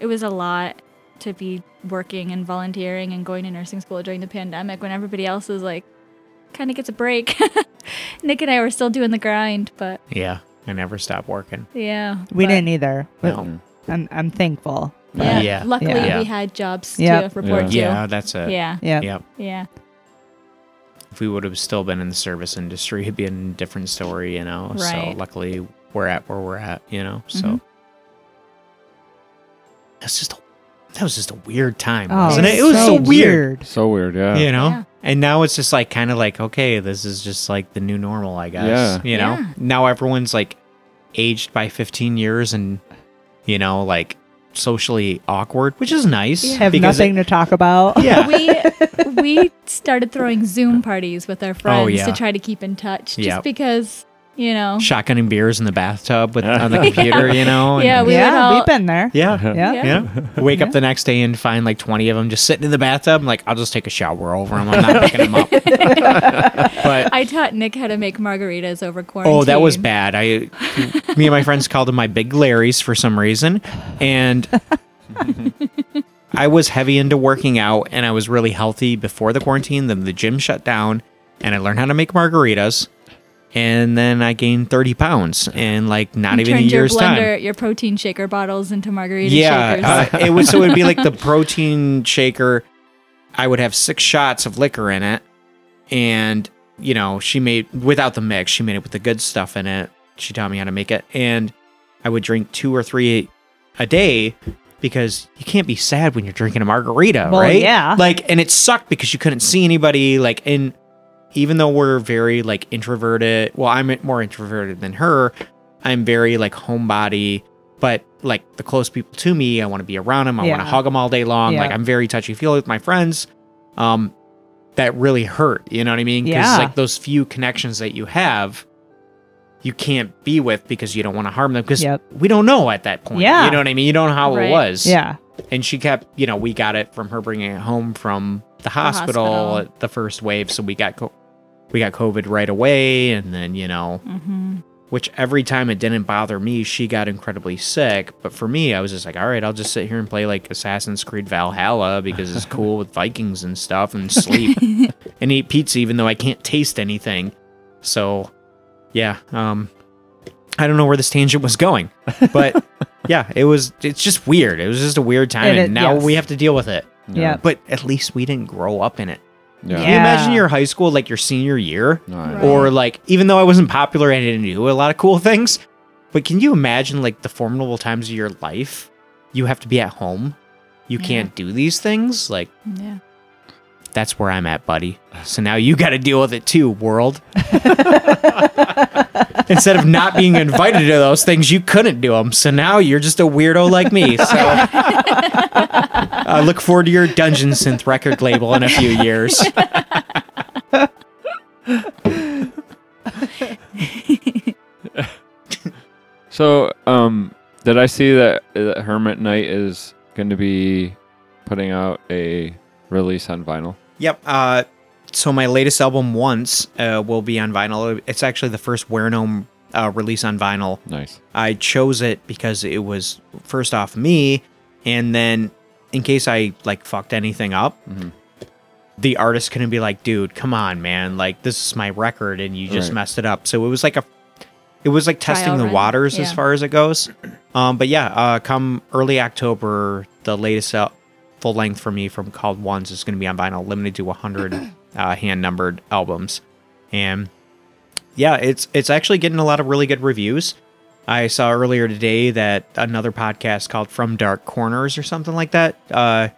Speaker 3: it was a lot to be working and volunteering and going to nursing school during the pandemic when everybody else is like kind of gets a break. [laughs] Nick and I were still doing the grind, but
Speaker 4: Yeah. I never stopped working.
Speaker 2: We
Speaker 3: yeah, but-
Speaker 2: didn't either. But
Speaker 4: No.
Speaker 2: I'm I'm thankful.
Speaker 3: Yeah,
Speaker 4: Yeah.
Speaker 3: luckily
Speaker 2: Yeah.
Speaker 3: we had jobs
Speaker 2: Yep.
Speaker 3: to report to.
Speaker 4: Yeah,
Speaker 3: to.
Speaker 4: that's it.
Speaker 3: Yeah,
Speaker 2: Yeah.
Speaker 4: Yeah.
Speaker 3: yeah,
Speaker 4: If we would have still been in the service industry, it'd be a different story, you know. So
Speaker 3: Right.
Speaker 4: luckily we're at where we're at, you know. So
Speaker 3: Mhm.
Speaker 4: that's just a, that was just a weird time,
Speaker 2: Oh,
Speaker 4: wasn't it? It was so,
Speaker 2: so
Speaker 4: weird.
Speaker 1: So weird. Yeah.
Speaker 4: You know?
Speaker 3: Yeah.
Speaker 4: And now it's just like kind of like, okay, this is just like the new normal, I guess.
Speaker 1: Yeah.
Speaker 4: You know?
Speaker 3: Yeah.
Speaker 4: Now everyone's like aged by 15 years and, you know, like socially awkward, which is nice.
Speaker 2: Have
Speaker 4: because
Speaker 2: nothing to talk about.
Speaker 4: Yeah. [laughs]
Speaker 3: we we started throwing Zoom parties with our oh, friends
Speaker 4: Oh, yeah.
Speaker 3: to try to keep in touch, just
Speaker 4: Yep.
Speaker 3: because you know.
Speaker 4: Shotgunning beers in the bathtub with on the [laughs] computer, you know?
Speaker 3: Yeah, we
Speaker 2: yeah,
Speaker 3: all,
Speaker 2: we've been there.
Speaker 4: yeah.
Speaker 2: Yeah.
Speaker 3: Yeah.
Speaker 4: Yeah. [laughs] Wake up the next day and find like 20 of them just sitting in the bathtub. I'm like, I'll just take a shower over them. I'm not [laughs] picking them up. but
Speaker 3: I taught Nick how to make margaritas over quarantine.
Speaker 4: oh, that was bad. I, me and my friends called them my big Larrys for some reason. And I was heavy into working out and I was really healthy before the quarantine. Then the gym shut down and I learned how to make margaritas. And then I gained 30 pounds in like not
Speaker 3: You
Speaker 4: even a
Speaker 3: turned your
Speaker 4: year's time.
Speaker 3: your protein shaker bottles into margarita
Speaker 4: yeah,
Speaker 3: shakers.
Speaker 4: uh, it was so it would be like the protein shaker. I would have six shots of liquor in it, and you know she made without the mix. She made it with the good stuff in it. She taught me how to make it, and I would drink two or three a day because you can't be sad when you're drinking a margarita,
Speaker 2: Well,
Speaker 4: right?
Speaker 2: yeah.
Speaker 4: Like, and it sucked because you couldn't see anybody. Like, and even though we're very like introverted, well, I'm more introverted than her. I'm very like homebody, but like the close people to me, I want to be around them. I want to hug them all day long.
Speaker 2: Yeah.
Speaker 4: Like I'm very touchy feely with my friends. Um, that really hurt. You know what I mean?
Speaker 2: Yeah.
Speaker 4: like those few connections that you have, you can't be with because you don't want to harm them because
Speaker 2: Yep.
Speaker 4: we don't know at that point.
Speaker 2: Yeah.
Speaker 4: You know what I mean? You don't know how
Speaker 3: Right.
Speaker 4: it was.
Speaker 2: Yeah.
Speaker 4: And she kept, you know, we got it from her bringing it home from the hospital,
Speaker 3: hospital.
Speaker 4: at the first wave. So we got co- we got COVID right away, and then you know,
Speaker 3: hmm
Speaker 4: which every time it didn't bother me, she got incredibly sick. But for me, I was just like, all right, I'll just sit here and play like Assassin's Creed Valhalla because it's cool with [laughs] Vikings and stuff, and sleep [laughs] and eat pizza, even though I can't taste anything. So, yeah, um, I don't know where this tangent was going, but [laughs] yeah, it was. It's just weird. It was just a weird time,
Speaker 2: It
Speaker 4: and now
Speaker 2: yes.
Speaker 4: we have to deal with it.
Speaker 2: Yeah.
Speaker 4: But at least we didn't grow up in it.
Speaker 1: Yeah.
Speaker 4: Can you imagine your high school, like your senior year,
Speaker 3: Right.
Speaker 4: or like even though I wasn't popular and I didn't do a lot of cool [laughs] things, but can you imagine like the formidable times of your life? You have to be at home. You
Speaker 3: Yeah.
Speaker 4: can't do these things. Like
Speaker 3: Yeah.
Speaker 4: that's where I'm at, buddy. So now you got to deal with it too, world. [laughs] [laughs] Instead of not being invited to those things, you couldn't do them. So now you're just a weirdo like me. So [laughs] I look forward to your Dungeon Synth record label in a few years. [laughs]
Speaker 1: So, um, did I see that, that Hermit Knight is going to be putting out a release on vinyl?
Speaker 4: Yep. Uh, so my latest album, Once, uh, will be on vinyl. It's actually the first WereGnome uh, release on vinyl.
Speaker 1: Nice.
Speaker 4: I chose it because it was first off me, and then in case I like fucked anything up,
Speaker 1: Mhm.
Speaker 4: the artist couldn't be like, "Dude, come on, man! Like this is my record, and you just
Speaker 1: Right.
Speaker 4: messed it up." So it was like a, it was like testing
Speaker 3: Trial
Speaker 4: the
Speaker 3: run,
Speaker 4: waters as far as it goes. Um, but yeah, uh, come early October, the latest uh, full length for me from called Ones is going to be on vinyl, limited to 100 [clears throat] uh, hand numbered albums, and yeah, it's it's actually getting a lot of really good reviews. I saw earlier today that another podcast called From Dark Corners or something like that uh,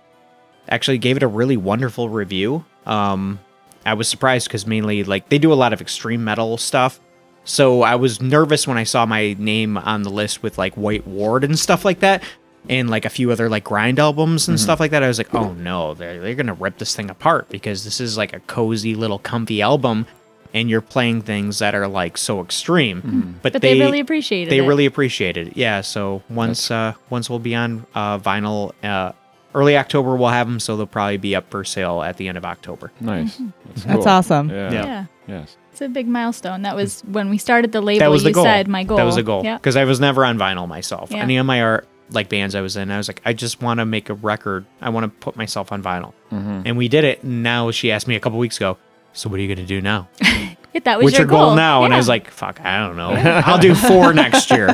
Speaker 4: actually gave it a really wonderful review. Um, I was surprised because mainly like they do a lot of extreme metal stuff. So I was nervous when I saw my name on the list with like White Ward and stuff like that, and like a few other like grind albums and stuff like that. I was like, oh no, they're they're gonna rip this thing apart because this is like a cozy little comfy album, and you're playing things that are like so extreme. But,
Speaker 3: But they, really appreciated
Speaker 4: they
Speaker 3: it.
Speaker 4: really appreciated it. Yeah. So once uh once we'll be on uh vinyl uh early October we'll have them so they'll probably be up for sale at the end of October.
Speaker 1: Nice.
Speaker 3: Mm-hmm.
Speaker 1: That's,
Speaker 2: That's awesome.
Speaker 1: Yeah.
Speaker 4: Yeah.
Speaker 3: yeah.
Speaker 1: Yes.
Speaker 3: It's a big milestone. That was when we started the label.
Speaker 4: that was the
Speaker 3: you
Speaker 4: goal.
Speaker 3: said my goal.
Speaker 4: That was the goal
Speaker 3: Yeah.
Speaker 4: because I was never on vinyl myself.
Speaker 3: Yeah.
Speaker 4: Any of my art like bands I was in, I was like, I just want to make a record. I want to put myself on vinyl,
Speaker 1: Mm-hmm.
Speaker 4: and we did it. And now she asked me a couple weeks ago. So what are you gonna do now? [laughs]
Speaker 3: Yeah, that was
Speaker 4: What's your goal, now? And I was like, fuck, I don't know. [laughs] I'll do four next year.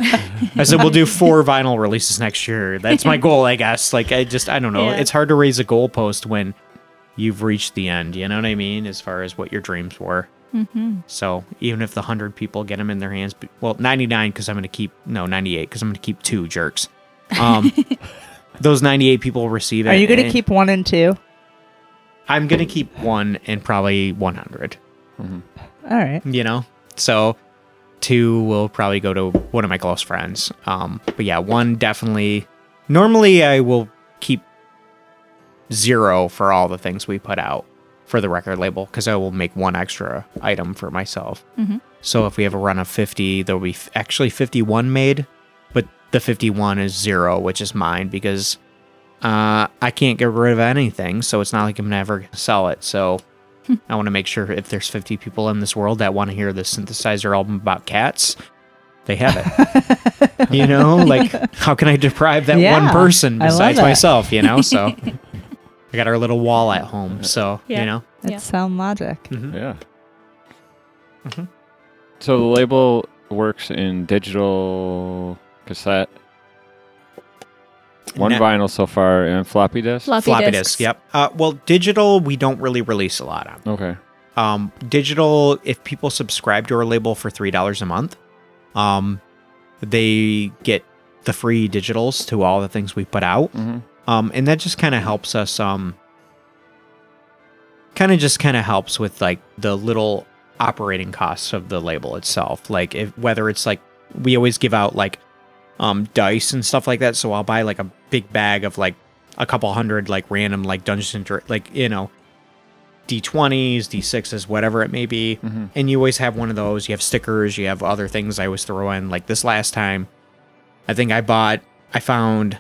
Speaker 4: I said, we'll do four vinyl releases next year. That's my goal, I guess. Like, I just, I don't know.
Speaker 3: Yeah.
Speaker 4: It's hard to raise a goalpost when you've reached the end. You know what I mean? As far as what your dreams were.
Speaker 3: Mhm.
Speaker 4: So even if the 100 people get them in their hands, well, 99 because I'm going to keep, no, 98 because I'm going to keep two jerks. Um, [laughs] those 98 people will receive it.
Speaker 2: Are you going to keep one and two?
Speaker 4: I'm going to keep one and probably 100.
Speaker 2: All right.
Speaker 4: you know so two will probably go to one of my close friends um but yeah one definitely normally i will keep zero for all the things we put out for the record label because i will make one extra item for myself
Speaker 3: Mhm.
Speaker 4: so if we have a run of 50 there'll be f- actually 51 made but the 51 is zero which is mine because uh, I can't get rid of anything, so it's not like I'm never gonna sell it. So I want to make sure if there's 50 people in this world that want to hear the synthesizer album about cats, they have it. [laughs] you know, like how can I deprive that
Speaker 2: Yeah,
Speaker 4: one person besides myself? You know, so [laughs] I got our little wall at home. So
Speaker 3: Yeah.
Speaker 4: you know,
Speaker 2: That's
Speaker 3: Yeah.
Speaker 2: sound logic.
Speaker 1: Yeah.
Speaker 4: Mhm.
Speaker 1: So the label works in digital cassette, one
Speaker 4: Ne-
Speaker 1: vinyl so far, and floppy disk.
Speaker 3: Floppy,
Speaker 4: floppy disk. Yep. Uh, well, digital we don't really release a lot on.
Speaker 1: Okay.
Speaker 4: Um, digital, if people subscribe to our label for three dollars a month, um, they get the free digitals to all the things we put out.
Speaker 1: Mm-hmm.
Speaker 4: Um, and that just kind of helps us. Um, kind of just kind of helps with like the little operating costs of the label itself. Like if whether it's like we always give out like um dice and stuff like that. So I'll buy like a big bag of like a couple hundred like random like Dungeons and Dra- like you know d20s, d6s, whatever it may be.
Speaker 1: Mhm.
Speaker 4: And you always have one of those. You have stickers. You have other things I always throw in. Like this last time, I think I bought. I found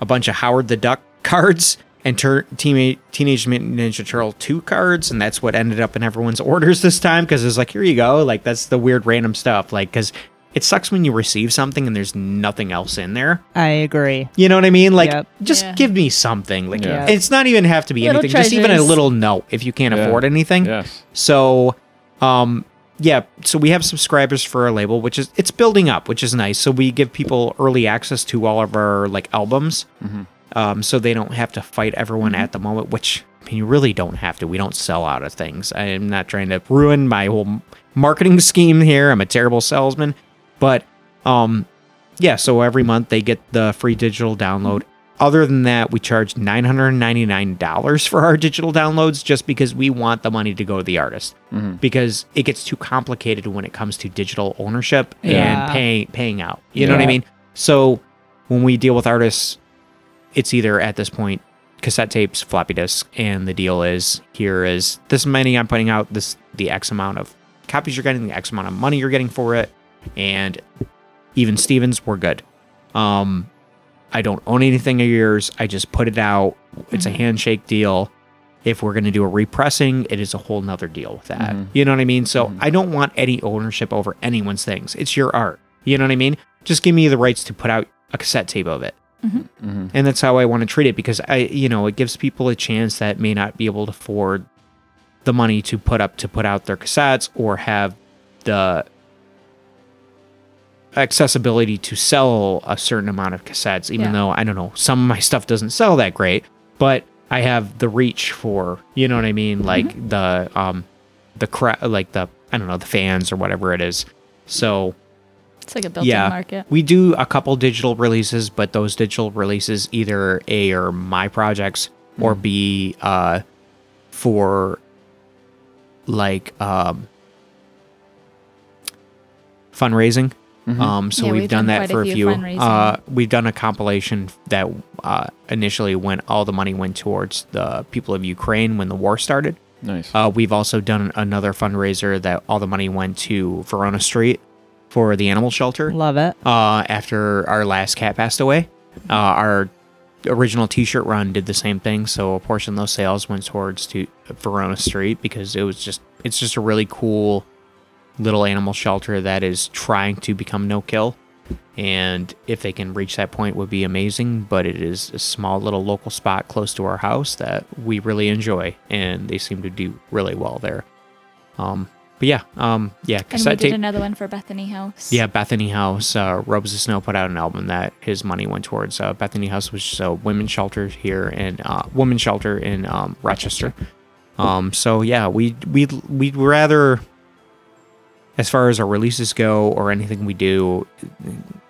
Speaker 4: a bunch of Howard the Duck [laughs] cards and tur- Team- Teenage Mutant Ninja Turtle 2 cards, and that's what ended up in everyone's [laughs] orders this time because it's like, here you go. Like, that's the weird random stuff. Like, because it sucks when you receive something and there's nothing else in there.
Speaker 2: I agree.
Speaker 4: You know what I mean? Like,
Speaker 2: Yep.
Speaker 4: just
Speaker 3: Yeah.
Speaker 4: give me something. Like,
Speaker 1: Yeah.
Speaker 4: it's not even have to be
Speaker 3: Little
Speaker 4: anything, just even a little note if you can't
Speaker 1: Yeah.
Speaker 4: afford anything.
Speaker 1: Yes.
Speaker 4: So, um, yeah, so we have subscribers for our label, which is it's building up, which is nice. So we give people early access to all of our like albums, um, so they don't have to fight everyone at the moment. Which I mean, you really don't have to. We don't sell out of things. I am not trying to ruin my whole marketing scheme here. I'm a terrible salesman, but um, yeah. So every month they get the free digital download. Other than that, we charge nine hundred ninety nine dollars for our digital downloads, just because we want the money to go to the artist. Because it gets too complicated when it comes to digital ownership
Speaker 2: Yeah.
Speaker 4: and paying paying out. You know what I mean? So when we deal with artists, it's either at this point cassette tapes, floppy disk, and the deal is here is this many I'm putting out, this the X amount of copies you're getting, the X amount of money you're getting for it, and even Stevens, we're good. Um, I don't own anything of yours. I just put it out. It's a mm-hmm. handshake deal. If we're going to do a repressing, it is a whole nother deal with that. Mm-hmm. You know what I mean? So mm-hmm. I don't want any ownership over anyone's things. It's your art. You know what I mean? Just give me the rights to put out a cassette tape of it. And that's how I want to treat it because I, you know, it gives people a chance that may not be able to afford the money to put up to put out their cassettes or have the accessibility to sell a certain amount of cassettes even
Speaker 3: Yeah.
Speaker 4: though I don't know some of my stuff doesn't sell that great but I have the reach for you know what I mean like the um the like the I don't know the fans or whatever it is so
Speaker 3: It's like a built-in
Speaker 4: yeah,
Speaker 3: market.
Speaker 4: we do a couple digital releases, but those digital releases either A are my projects or B uh for like um fundraising. Um so
Speaker 3: Yeah,
Speaker 4: we've,
Speaker 3: we've
Speaker 4: done,
Speaker 3: done
Speaker 4: that for a
Speaker 3: few
Speaker 4: few. Uh we've done a compilation that uh initially went all the money went towards the people of Ukraine when the war started.
Speaker 1: Nice.
Speaker 4: Uh, we've also done another fundraiser that all the money went to Verona Street for the animal shelter.
Speaker 2: Love it.
Speaker 4: Uh, after our last cat passed away, uh, our original T-shirt run did the same thing. So a portion of those sales went towards to Verona Street because it was just it's just a really cool little animal shelter that is trying to become no kill. And if they can reach that point would be amazing, but it is a small little local spot close to our house that we really enjoy and they seem to do really well there. Um but yeah, um yeah,
Speaker 3: And we
Speaker 4: cassette
Speaker 3: did
Speaker 4: tape
Speaker 3: another one for Bethany House.
Speaker 4: yeah, Bethany House. Uh, Robes of Snow put out an album that his money went towards. Uh, Bethany House was just a women's shelter here in uh, women's shelter in um, Rochester. Um, so yeah, we we we'd rather, as far as our releases go or anything we do,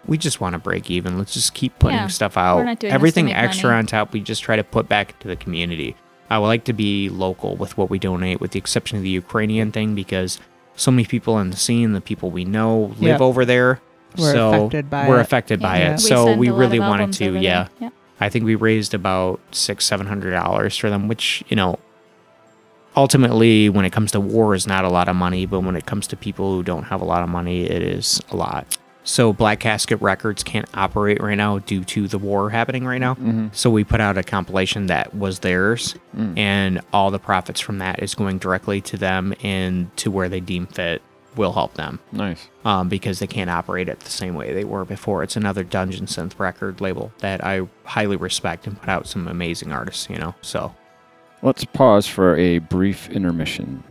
Speaker 4: we just want to break even. Let's just keep putting
Speaker 3: Yeah,
Speaker 4: stuff out.
Speaker 3: we're not doing this to
Speaker 4: Everything
Speaker 3: make
Speaker 4: extra
Speaker 3: money.
Speaker 4: on top, we just try to put back to the community. I would like to be local with what we donate, with the exception of the Ukrainian thing, because so many people in the scene, the people we know, live
Speaker 2: Yeah.
Speaker 4: over there.
Speaker 2: We're
Speaker 4: so
Speaker 2: affected by
Speaker 4: we're
Speaker 2: it.
Speaker 4: affected by
Speaker 2: Yeah.
Speaker 4: it.
Speaker 3: We
Speaker 4: so we really wanted to,
Speaker 3: over
Speaker 4: yeah. I think we raised about six, seven hundred dollars for them, which you know, ultimately, when it comes to war, is not a lot of money. But when it comes to people who don't have a lot of money, it is a lot. So Black Casket Records can't operate right now due to the war happening right now. So we put out a compilation that was theirs, and all the profits from that is going directly to them and to where they deem fit will help them
Speaker 1: Nice.
Speaker 4: um, because they can't operate it the same way they were before. It's another Dungeon Synth record label that I highly respect and put out some amazing artists, you know. So
Speaker 1: Let's pause for a brief intermission.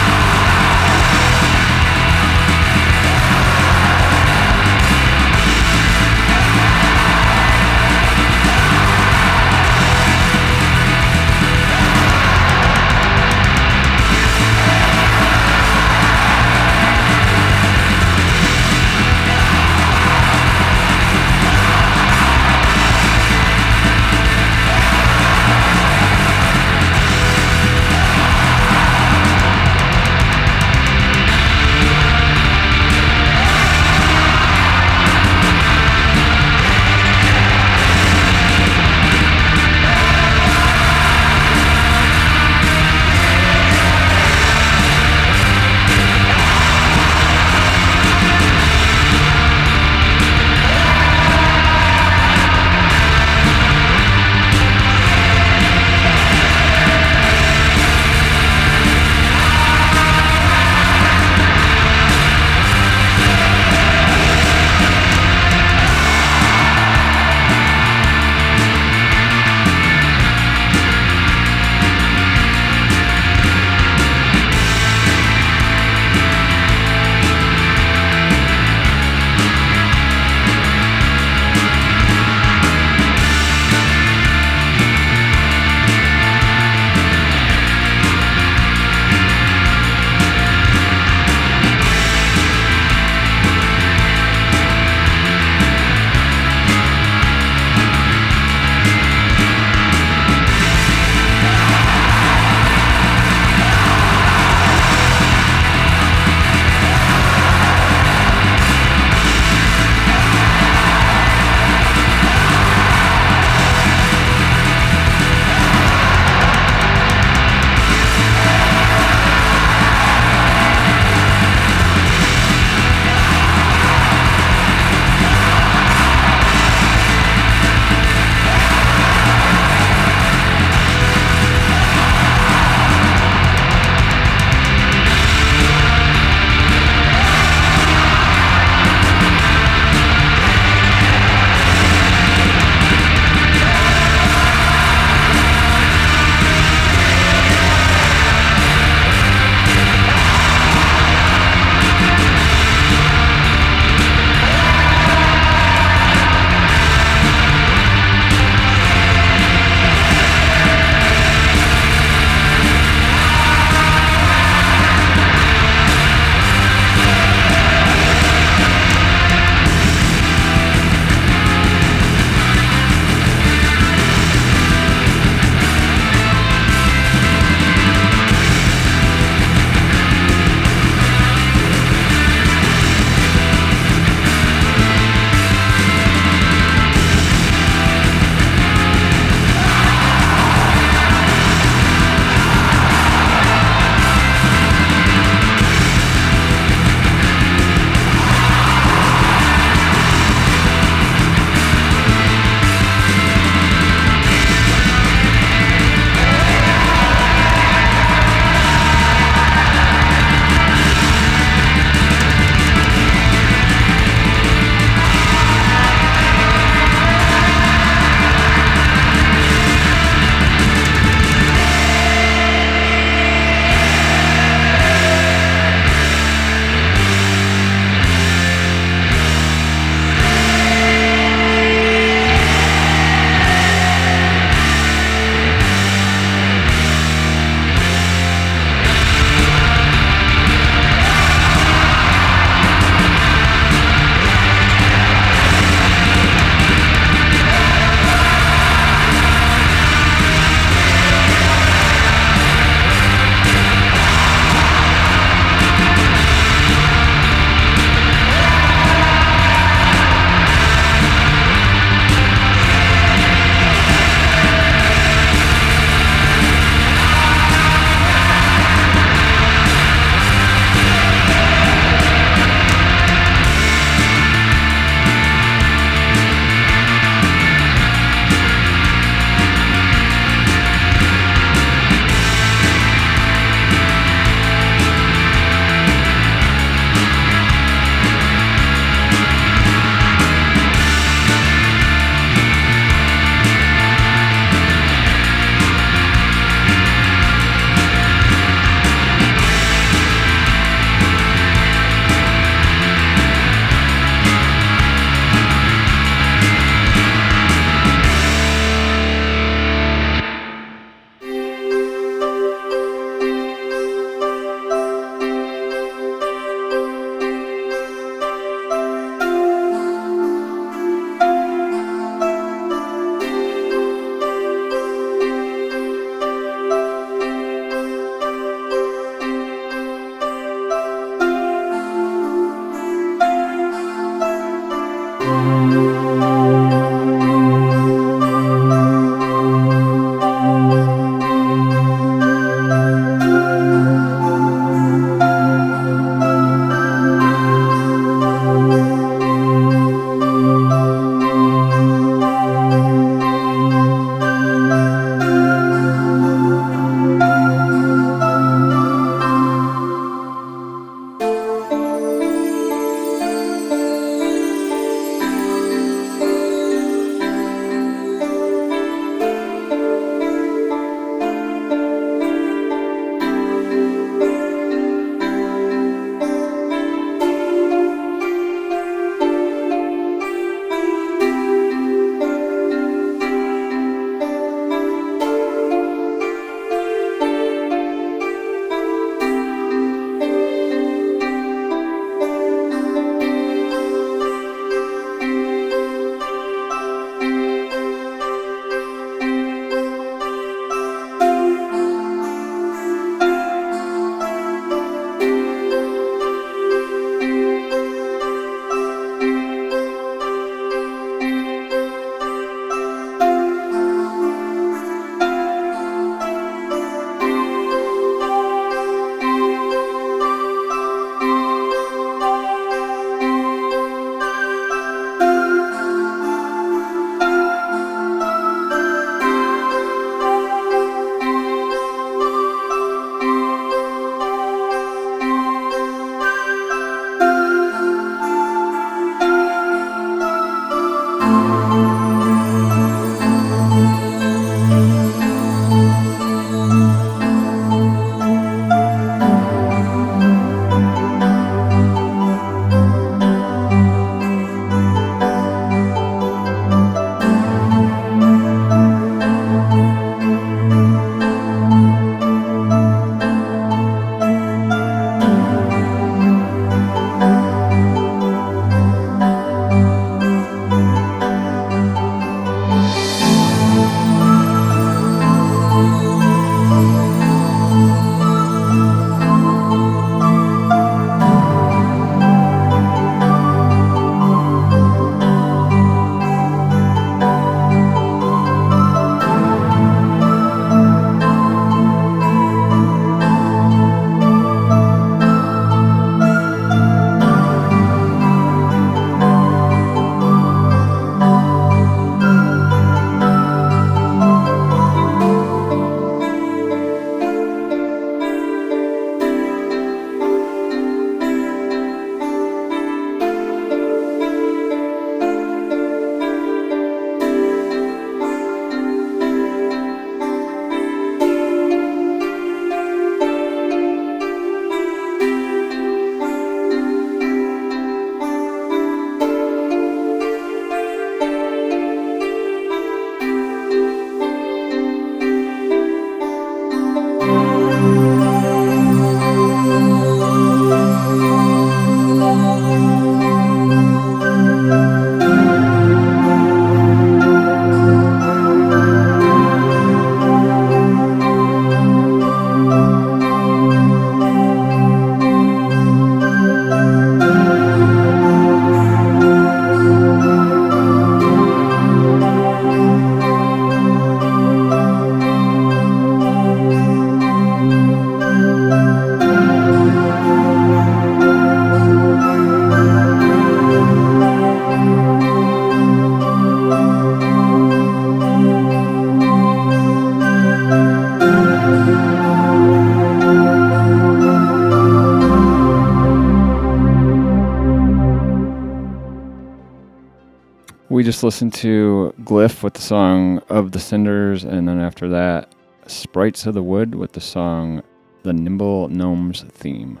Speaker 1: Just listened to Glyph with the song Of the Cinders, and then after that, Sprites of the Wood with the song The Nimble Gnomes Theme.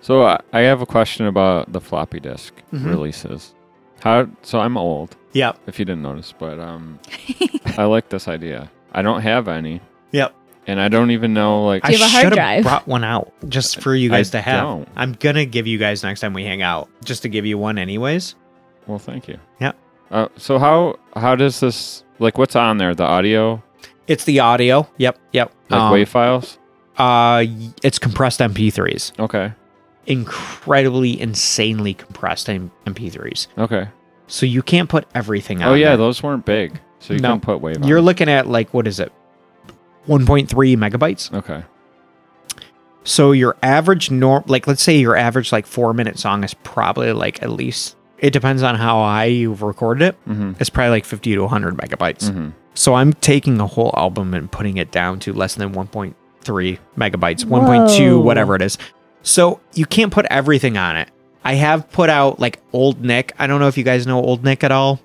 Speaker 1: So I have a question about the floppy disk
Speaker 4: Mhm.
Speaker 1: releases. How? So I'm old,
Speaker 4: Yep.
Speaker 1: if you didn't notice, but um, [laughs] I like this idea. I don't have any,
Speaker 4: Yep.
Speaker 1: and I don't even know like
Speaker 3: I have a
Speaker 4: I
Speaker 3: hard
Speaker 4: should have brought one out just for you
Speaker 1: I
Speaker 4: guys to have.
Speaker 1: don't.
Speaker 4: I'm gonna give you guys next time we hang out, just to give you one, anyways.
Speaker 1: Well, thank you.
Speaker 4: Yeah.
Speaker 1: Uh, so how how does this like what's on there? The audio,
Speaker 4: It's the audio. Yep. Yep.
Speaker 1: like
Speaker 4: Um,
Speaker 1: WAV files.
Speaker 4: Uh, it's compressed MP3s.
Speaker 1: Okay.
Speaker 4: Incredibly, insanely compressed MP3s.
Speaker 1: Okay.
Speaker 4: So you can't put everything on.
Speaker 1: Oh yeah,
Speaker 4: there.
Speaker 1: those weren't big, so you
Speaker 4: No.
Speaker 1: can put WAV.
Speaker 4: You're
Speaker 1: on.
Speaker 4: looking at like what is it? 1.3 megabytes.
Speaker 1: okay.
Speaker 4: So your average norm, like let's say your average like four minute song is probably like at least. It depends on how high you've recorded it.
Speaker 1: Mm-hmm.
Speaker 4: It's probably like 50 to 100 megabytes.
Speaker 1: Mm-hmm.
Speaker 4: So I'm taking a whole album and putting it down to less than 1.3 megabytes, 1.2, whatever it is. So you can't put everything on it. I have put out like Old Nick. I don't know if you guys know Old Nick at all.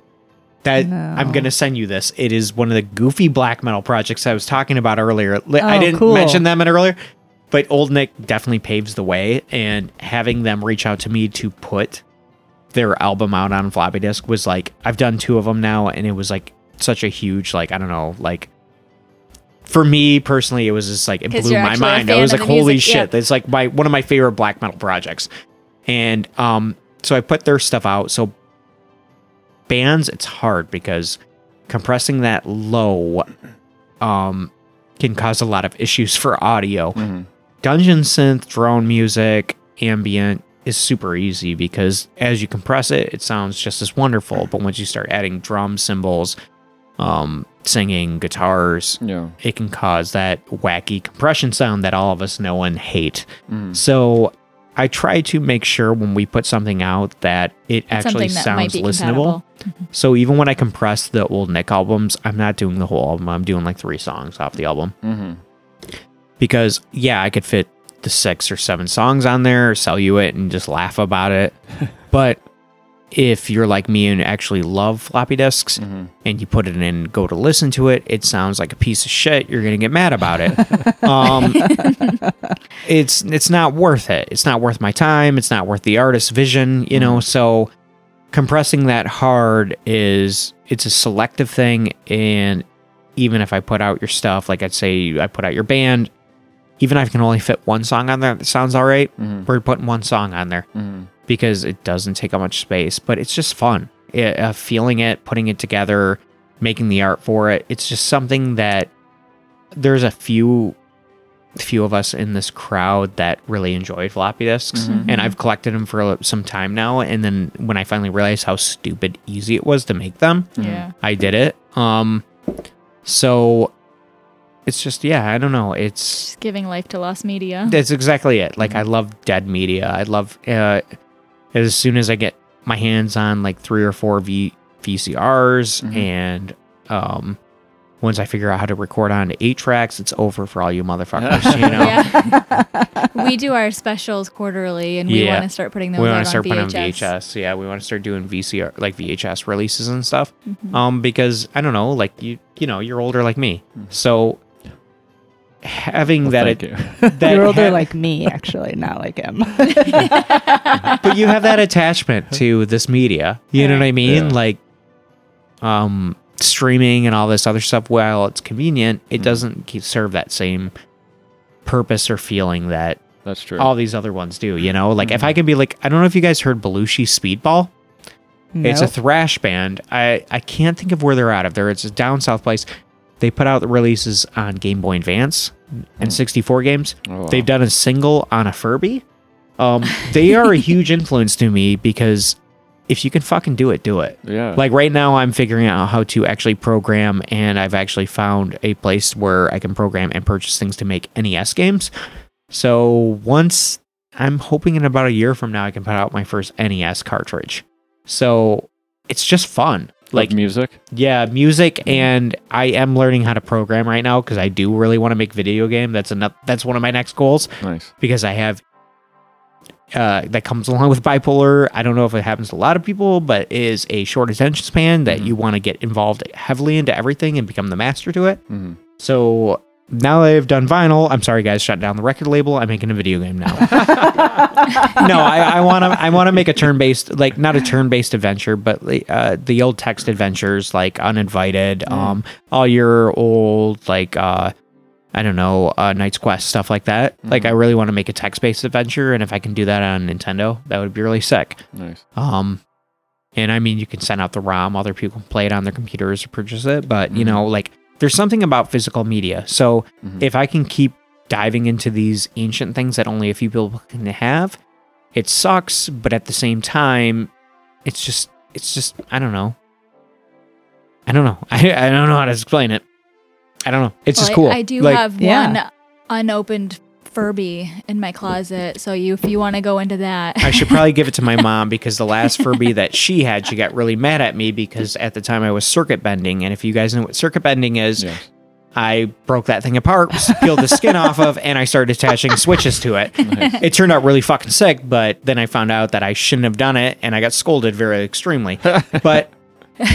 Speaker 4: That I'm gonna send you this. It is one of the goofy black metal projects I was talking about earlier. Li- I
Speaker 2: Oh,
Speaker 4: didn't
Speaker 2: cool.
Speaker 4: mention them in earlier, but Old Nick definitely paves the way. And having them reach out to me to put their album out on floppy disk was like I've done two of them now, and it was like such a huge like I don't know like for me personally it was just like it blew my mind. I
Speaker 3: fan
Speaker 4: was like holy
Speaker 3: music,
Speaker 4: shit,
Speaker 3: yeah.
Speaker 4: it's like my one of my favorite black metal projects, and um so I put their stuff out. So bands it's hard because compressing that low um can cause a lot of issues for audio
Speaker 1: Mm-hmm.
Speaker 4: dungeon synth, drone music, ambient is super easy because as you compress it, it sounds just as wonderful. But once you start adding drum cymbals, um, singing, guitars,
Speaker 1: Yeah.
Speaker 4: it can cause that wacky compression sound that all of us know and hate.
Speaker 1: Mm-hmm.
Speaker 4: So I try to make sure when we put something out that it actually
Speaker 3: that
Speaker 4: sounds
Speaker 3: be
Speaker 4: listenable.
Speaker 3: compatible.
Speaker 4: So even when I compress the old Nick albums, I'm not doing the whole album. I'm doing like three songs off the album
Speaker 1: Mm-hmm.
Speaker 4: because yeah, I could fit the six or seven songs on there, sell you it, and just laugh about it. [laughs] but if you're like me and actually love floppy disks
Speaker 1: Mm-hmm.
Speaker 4: and you put it in and go to listen to it, it sounds like a piece of shit. You're gonna get mad about it. [laughs] um, [laughs] it's it's not worth it. It's not worth my time. It's not worth the artist's vision. You know, so compressing that hard is it's a selective thing and even if I put out your stuff, like I'd say I put out your band, even if I can only fit one song on there that sounds all right,
Speaker 1: Mm-hmm.
Speaker 4: we're putting one song on there
Speaker 1: Mm-hmm.
Speaker 4: because it doesn't take up much space, but it's just fun. It, uh, feeling it, putting it together, making the art for it. It's just something that there's a few few of us in this crowd that really enjoyed floppy disks
Speaker 1: Mhm.
Speaker 4: and I've collected them for some time now and then when I finally realized how stupid easy it was to make them,
Speaker 3: Yeah.
Speaker 4: I did it. Um so it's just yeah, I don't know. It's
Speaker 3: Just giving life to lost media.
Speaker 4: that's exactly it. Like I love dead media. I love uh, as soon as I get my hands on like three or four v- VCRs
Speaker 1: Mhm.
Speaker 4: and um once I figure out how to record on eight tracks, it's over for all you motherfuckers. you [laughs] know,
Speaker 3: Yeah. we do our specials quarterly, and we
Speaker 4: Yeah.
Speaker 3: want to start putting those
Speaker 4: we want
Speaker 3: on
Speaker 4: to start putting
Speaker 3: VHS.
Speaker 4: on VHS. Yeah, we want to start doing VCR like VHS releases and stuff.
Speaker 3: Mhm.
Speaker 4: Um, because I don't know, like you, you know, you're older like me,
Speaker 1: Mhm.
Speaker 4: so having
Speaker 1: Well,
Speaker 4: that,
Speaker 1: thank you. [laughs]
Speaker 4: that
Speaker 2: You're older
Speaker 4: ha-
Speaker 2: like me, actually, not like him. [laughs]
Speaker 4: but you have that attachment to this media. You know what I mean?
Speaker 1: Yeah.
Speaker 4: Like um streaming and all this other stuff while it's convenient, it
Speaker 1: Mhm.
Speaker 4: doesn't keep serve that same purpose or feeling that
Speaker 1: That's true.
Speaker 4: all these other ones do, you know? Like if
Speaker 1: Mhm.
Speaker 4: I can be like I don't know if you guys heard Belushi Speedball. It's a thrash band. I I can't think of where they're out of. There it's a down south place. They put out the releases on Game Boy Advance and 64 games.
Speaker 1: Oh, wow.
Speaker 4: They've done a single on a Furby. Um, they are a [laughs] huge influence to me because if you can fucking do it, do it.
Speaker 1: Yeah.
Speaker 4: Like right now, I'm figuring out how to actually program, and I've actually found a place where I can program and purchase things to make NES games. So once I'm hoping in about a year from now, I can put out my first NES cartridge. So it's just fun.
Speaker 1: Like music.
Speaker 4: yeah, music, and I am learning how to program right now because I do really want to make video game. That's another. That's one of my next goals
Speaker 1: Nice.
Speaker 4: because I have uh, that comes [laughs] along with bipolar. I don't know if it happens to a lot of people, but is a short attention span that you want to get involved heavily into everything and become the master to it.
Speaker 1: Mhm.
Speaker 4: So now that I've done vinyl, I'm sorry guys, shut down the record label. I'm making a video game now. [laughs] no, I want to. I want to make a turn-based, like not a turn-based adventure, but uh, the old text adventures, like Uninvited, um, all your old like uh, I don't know, uh, King's Quest stuff like that. Like I really want to make a text-based adventure, and if I can do that on Nintendo, that would be really sick.
Speaker 1: Nice.
Speaker 4: Um, and I mean, you can send out the ROM, other people can play it on their computers or purchase it, but you know, like there's something about physical media. So mm-hmm. if I can keep diving into these ancient things that only a few people can have, it sucks, but at the same time, it's just, it's just, I don't know. I don't know. [laughs] I, I don't know how to explain it. I don't know. It's
Speaker 3: Well,
Speaker 4: just
Speaker 3: I-
Speaker 4: cool.
Speaker 3: I, do
Speaker 4: Like,
Speaker 3: have
Speaker 2: Yeah.
Speaker 3: one unopened Furby in my closet, so you if you want to go into that.
Speaker 4: I should probably give it to my [laughs] mom because the last Furby that she had, she got really mad at me because at the time I was circuit bending. And if you guys know what circuit bending is,
Speaker 1: Yes.
Speaker 4: I broke that thing apart, peeled the skin off of, and I started attaching switches to it. It turned out really fucking sick, but then I found out that I shouldn't have done it and I got scolded very extremely. [laughs] But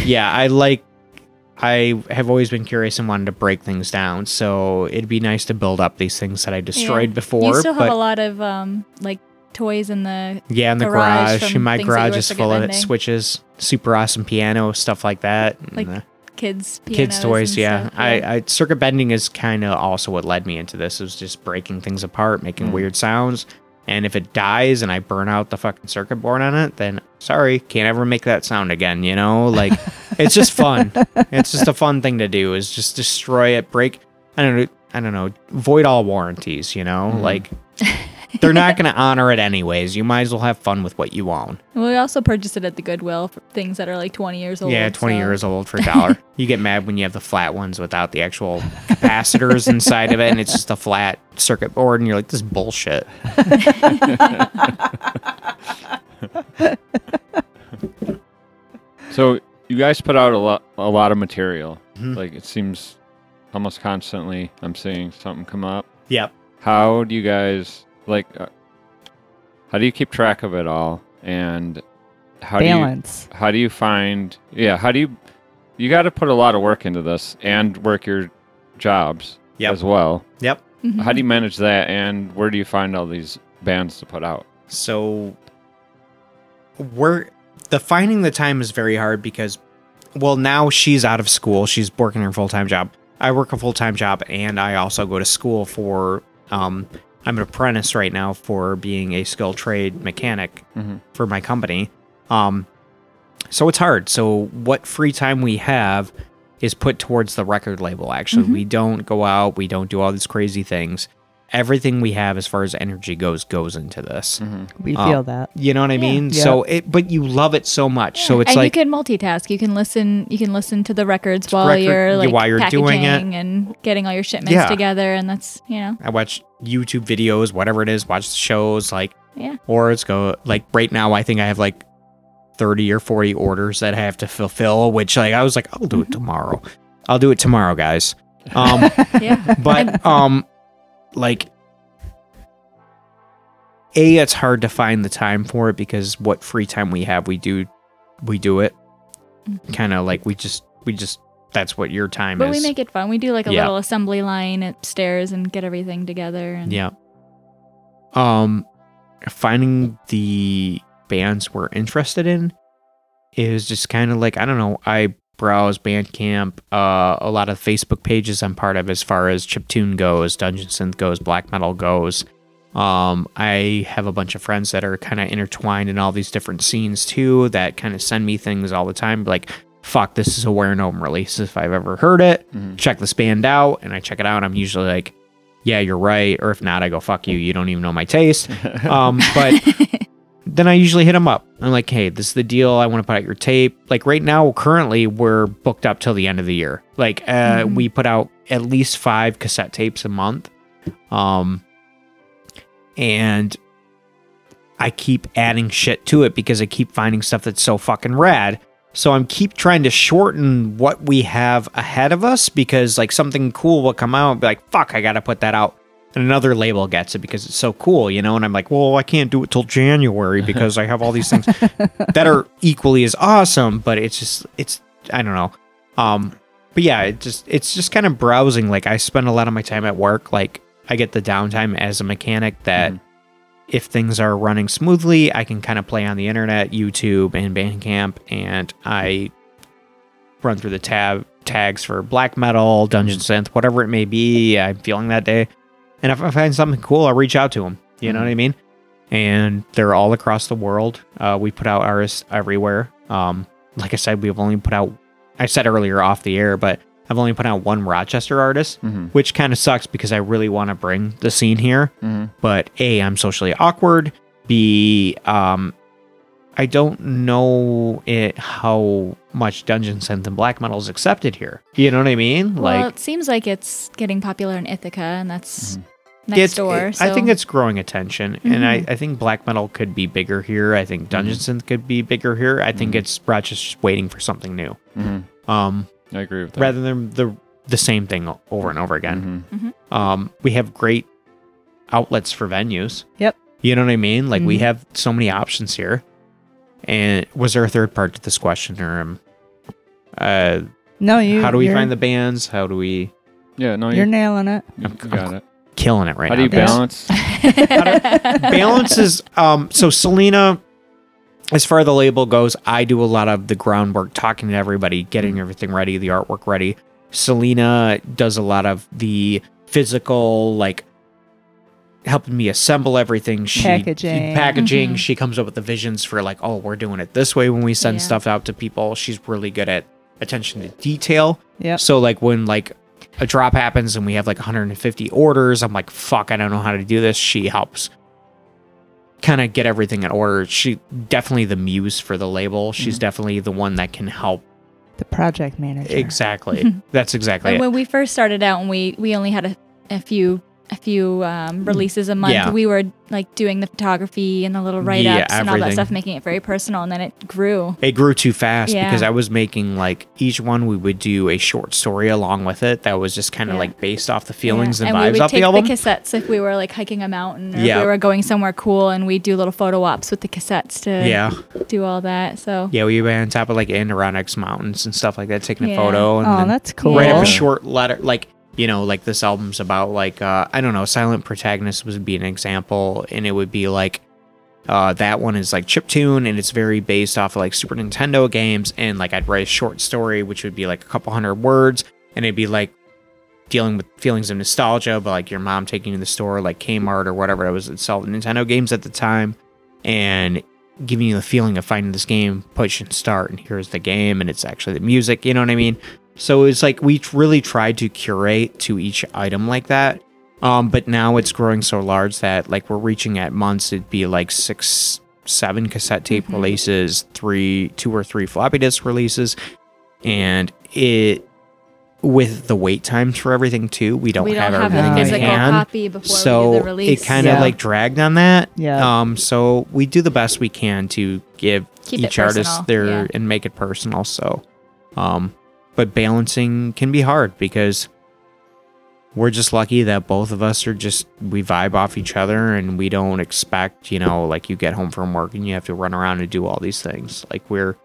Speaker 4: yeah, I like I have always been curious and wanted to break things down. So it'd be nice to build up these things that I destroyed
Speaker 3: Yeah.
Speaker 4: before.
Speaker 3: You still have a lot of um like toys in the
Speaker 4: Yeah, in the
Speaker 3: garage
Speaker 4: garage. My
Speaker 3: things that you
Speaker 4: garage is full of
Speaker 3: bending.
Speaker 4: switches, super awesome piano, stuff like that. and,
Speaker 3: Like
Speaker 4: uh,
Speaker 3: kids
Speaker 4: kids toys.
Speaker 3: and
Speaker 4: Yeah.
Speaker 3: stuff,
Speaker 4: I, I circuit bending is kind of also what led me into this. It was just breaking things apart, making weird sounds. And if it dies and I burn out the fucking circuit board on it, then sorry, can't ever make that sound again. You know, like [laughs] it's just fun. It's just a fun thing to do. Is just destroy it, break. I don't know. I don't know. Void all warranties. You know, mm-hmm. like [laughs] they're not going to honor it anyways. You might as well have fun with what you own.
Speaker 3: we also purchased it at the Goodwill for things that are like 20 years old.
Speaker 4: Yeah, 20
Speaker 3: so-
Speaker 4: years old for a [laughs] dollar. you get mad when you have the flat ones without the actual capacitors inside of it, and it's just a flat circuit board, and you're like, this is bullshit. [laughs]
Speaker 1: So you guys put out a lot, a lot of material.
Speaker 4: Mhm.
Speaker 1: Like it seems almost constantly. I'm seeing something come up.
Speaker 4: Yep.
Speaker 1: How do you guys like? Uh, how do you keep track of it all? And how
Speaker 2: Balance.
Speaker 1: do you how do you find? Yeah, how do you? You got to put a lot of work into this and work your jobs
Speaker 4: Yep.
Speaker 1: as well.
Speaker 4: Yep.
Speaker 3: Mhm.
Speaker 1: How do you manage that? And where do you find all these bands to put out?
Speaker 4: So we're the finding the time is very hard because well now she's out of school she's working her full-time job i work a full-time job and i also go to school for um i'm an apprentice right now for being a skilled trade mechanic
Speaker 1: Mhm.
Speaker 4: for my company. Um so it's hard. So what free time we have is put towards the record label actually. We don't go out. We don't do all these crazy things everything we have as far as energy goes goes into this
Speaker 2: We
Speaker 4: Oh.
Speaker 2: feel that.
Speaker 4: you know what I
Speaker 3: Yeah.
Speaker 4: mean?
Speaker 2: Yeah.
Speaker 4: So it, but you love it so much. So it's
Speaker 3: and
Speaker 4: like
Speaker 3: you can multitask. You can listen. You can listen to the records while
Speaker 4: record-
Speaker 3: you're like
Speaker 4: while you're doing it.
Speaker 3: and getting all your shipments
Speaker 4: Yeah.
Speaker 3: together, and that's you know
Speaker 4: I watch YouTube videos, whatever it is, watch the shows, like,
Speaker 3: yeah.
Speaker 4: or it's go like right now. I think I have like thirty or forty orders that I have to fulfill. Which like I was like, I'll do it tomorrow. I'll do it tomorrow, guys. Um, [laughs]
Speaker 3: Yeah.
Speaker 4: but [laughs] um, like. A, it's hard to find the time for it because what free time we have, we do, we do it.
Speaker 3: Mm-hmm.
Speaker 4: Kind of like we just, we just. That's what your time
Speaker 3: But
Speaker 4: is.
Speaker 3: we make it fun. We do like a
Speaker 4: Yeah.
Speaker 3: little assembly line upstairs and get everything together. And
Speaker 4: Yeah. Um, finding the bands we're interested in is just kind of like I don't know. I browse Bandcamp, uh, a lot of Facebook pages I'm part of as far as chiptune goes, Dungeon Synth goes, black metal goes. Um, I have a bunch of friends that are kind of intertwined in all these different scenes too that kind of send me things all the time like fuck this is a WereGnome release if I've ever heard it. Check this band out and I check it out I'm usually like yeah you're right or if not I go fuck you you don't even know my taste. [laughs] Um but then I usually hit them up. I'm like hey this is the deal. I want to put out your tape. Like right now currently we're booked up till the end of the year. Like uh we put out at least five cassette tapes a month. Um and I keep adding shit to it because I keep finding stuff that's so fucking rad. So I'm keep trying to shorten what we have ahead of us because like something cool will come out and be like, fuck, I gotta put that out and another label gets it because it's so cool, you know. And I'm like, well, I can't do it till January [laughs] because I have all these things that are equally as awesome, but it's just it's I don't know. Um, but yeah, it just it's just kind of browsing. Like I spend a lot of my time at work. Like I get the downtime as a mechanic that
Speaker 1: Mhm.
Speaker 4: if things are running smoothly, I can kind of play on the internet, YouTube, and Bandcamp, and I run through the tab tags for black metal, dungeon synth, whatever it may be. I'm feeling that day, and if I find something cool, I'll reach out to them. You know
Speaker 1: Mhm.
Speaker 4: what I mean? And they're all across the world. Uh, we put out artists everywhere. Um, like I said, we've only put out. I said earlier off the air, but I've only put out one Rochester artist,
Speaker 1: Mm-hmm.
Speaker 4: which kind of sucks because I really want to bring the scene here
Speaker 1: Mm-hmm.
Speaker 4: but A, I'm socially awkward. B, um, I don't know it how much Dungeon Synth and black metal is accepted here. You know what I mean?
Speaker 3: well,
Speaker 4: like
Speaker 3: it seems like it's getting popular in Ithaca, and that's
Speaker 1: Mhm.
Speaker 3: next
Speaker 4: it's,
Speaker 3: door.
Speaker 4: it-
Speaker 3: so.
Speaker 4: I think it's growing attention, and I,
Speaker 3: Mhm.
Speaker 4: I think black metal could be bigger here. I think Dungeon Synth could be bigger here. I think
Speaker 1: Mhm.
Speaker 4: it's Rochester's waiting for something new.
Speaker 1: Mm-hmm.
Speaker 4: Um,
Speaker 1: I agree with that.
Speaker 4: rather than the the same thing over and over again. Um, we have great outlets for venues.
Speaker 2: Yep.
Speaker 4: You know what I mean? Like we
Speaker 2: Mhm.
Speaker 4: have so many options here. And was there a third part to this question, or um, uh,
Speaker 2: No, you.
Speaker 4: how do we find the bands? How do we
Speaker 1: Yeah, no,
Speaker 2: You're
Speaker 1: you,
Speaker 2: nailing it.
Speaker 1: you got it.
Speaker 4: killing it right now.
Speaker 1: How
Speaker 4: now?
Speaker 1: do you
Speaker 4: guys.
Speaker 1: balance? [laughs]
Speaker 4: balance is um so Selena as far as the label goes, I do a lot of the groundwork, talking to everybody, getting everything ready, the artwork ready. Selena does a lot of the physical, like helping me assemble everything. She
Speaker 2: Packaging.
Speaker 4: packaging.
Speaker 3: Mhm.
Speaker 4: She comes up with the visions for like, oh, we're doing it this way when we send
Speaker 3: Yeah.
Speaker 4: stuff out to people. She's really good at attention to detail.
Speaker 2: Yep.
Speaker 4: So like when like a drop happens and we have like 150 orders, I'm like, fuck, I don't know how to do this. She helps kind of get everything in order. She definitely the muse for the label. She's
Speaker 2: Mm-hmm.
Speaker 4: definitely the one that can help.
Speaker 2: The project manager.
Speaker 4: Exactly. [laughs] That's exactly
Speaker 3: And
Speaker 4: it.
Speaker 3: when we first started out, and we we only had a, a few a few um, releases a month,
Speaker 4: Yeah.
Speaker 3: we were like doing the photography and the little write
Speaker 4: Yeah,
Speaker 3: ups and all that stuff, making it very personal, and then it grew.
Speaker 4: It grew too fast
Speaker 3: Yeah.
Speaker 4: because I was making like each one we would do a short story along with it that was just kind of
Speaker 3: Yeah.
Speaker 4: like based off the feelings
Speaker 3: Yeah.
Speaker 4: and,
Speaker 3: we
Speaker 4: vibes
Speaker 3: would
Speaker 4: off
Speaker 3: take
Speaker 4: the album.
Speaker 3: cassettes if we were like hiking a mountain or
Speaker 4: Yeah.
Speaker 3: if we were going somewhere cool, and we'd do little photo ops with the cassettes to
Speaker 4: yeah.
Speaker 3: do all that. So
Speaker 4: Yeah, we were on top of like Adirondacks mountains and stuff like that, taking a photo and
Speaker 2: Oh,
Speaker 4: then
Speaker 2: that's cool.
Speaker 4: write up a short letter. Like you know, like this album's about like uh, I don't know, Silent Protagonist would be an example, and it would be like uh, that one is like chiptune, and it's very based off of like Super Nintendo games, and like I'd write a short story, which would be like a couple hundred words, and it'd be like dealing with feelings of nostalgia, but like your mom taking you to the store, like Kmart or whatever it was that sold Nintendo games at the time, and giving you the feeling of finding this game, push and start, and here's the game, and it's actually the music. You know what I mean? So it's like we really tried to curate to each item like that. Um, but now it's growing so large that like we're reaching at months. It'd be like six, seven cassette tape
Speaker 3: Mhm.
Speaker 4: releases, three, two or three floppy disk releases, and it with the wait times for everything too. We don't,
Speaker 3: we don't
Speaker 4: have,
Speaker 3: have
Speaker 4: everything
Speaker 3: a
Speaker 4: in
Speaker 3: physical
Speaker 4: hand
Speaker 3: copy before
Speaker 4: so
Speaker 3: we do the release.
Speaker 4: it kind of
Speaker 2: Yeah.
Speaker 4: like dragged on that.
Speaker 2: Yeah.
Speaker 4: Um. So we do the best we can to give
Speaker 3: Keep
Speaker 4: each artist their
Speaker 3: yeah.
Speaker 4: and make it personal. So, um, but balancing can be hard because we're just lucky that both of us are just we vibe off each other and we don't expect you know like you get home from work and you have to run around and do all these things. Like we're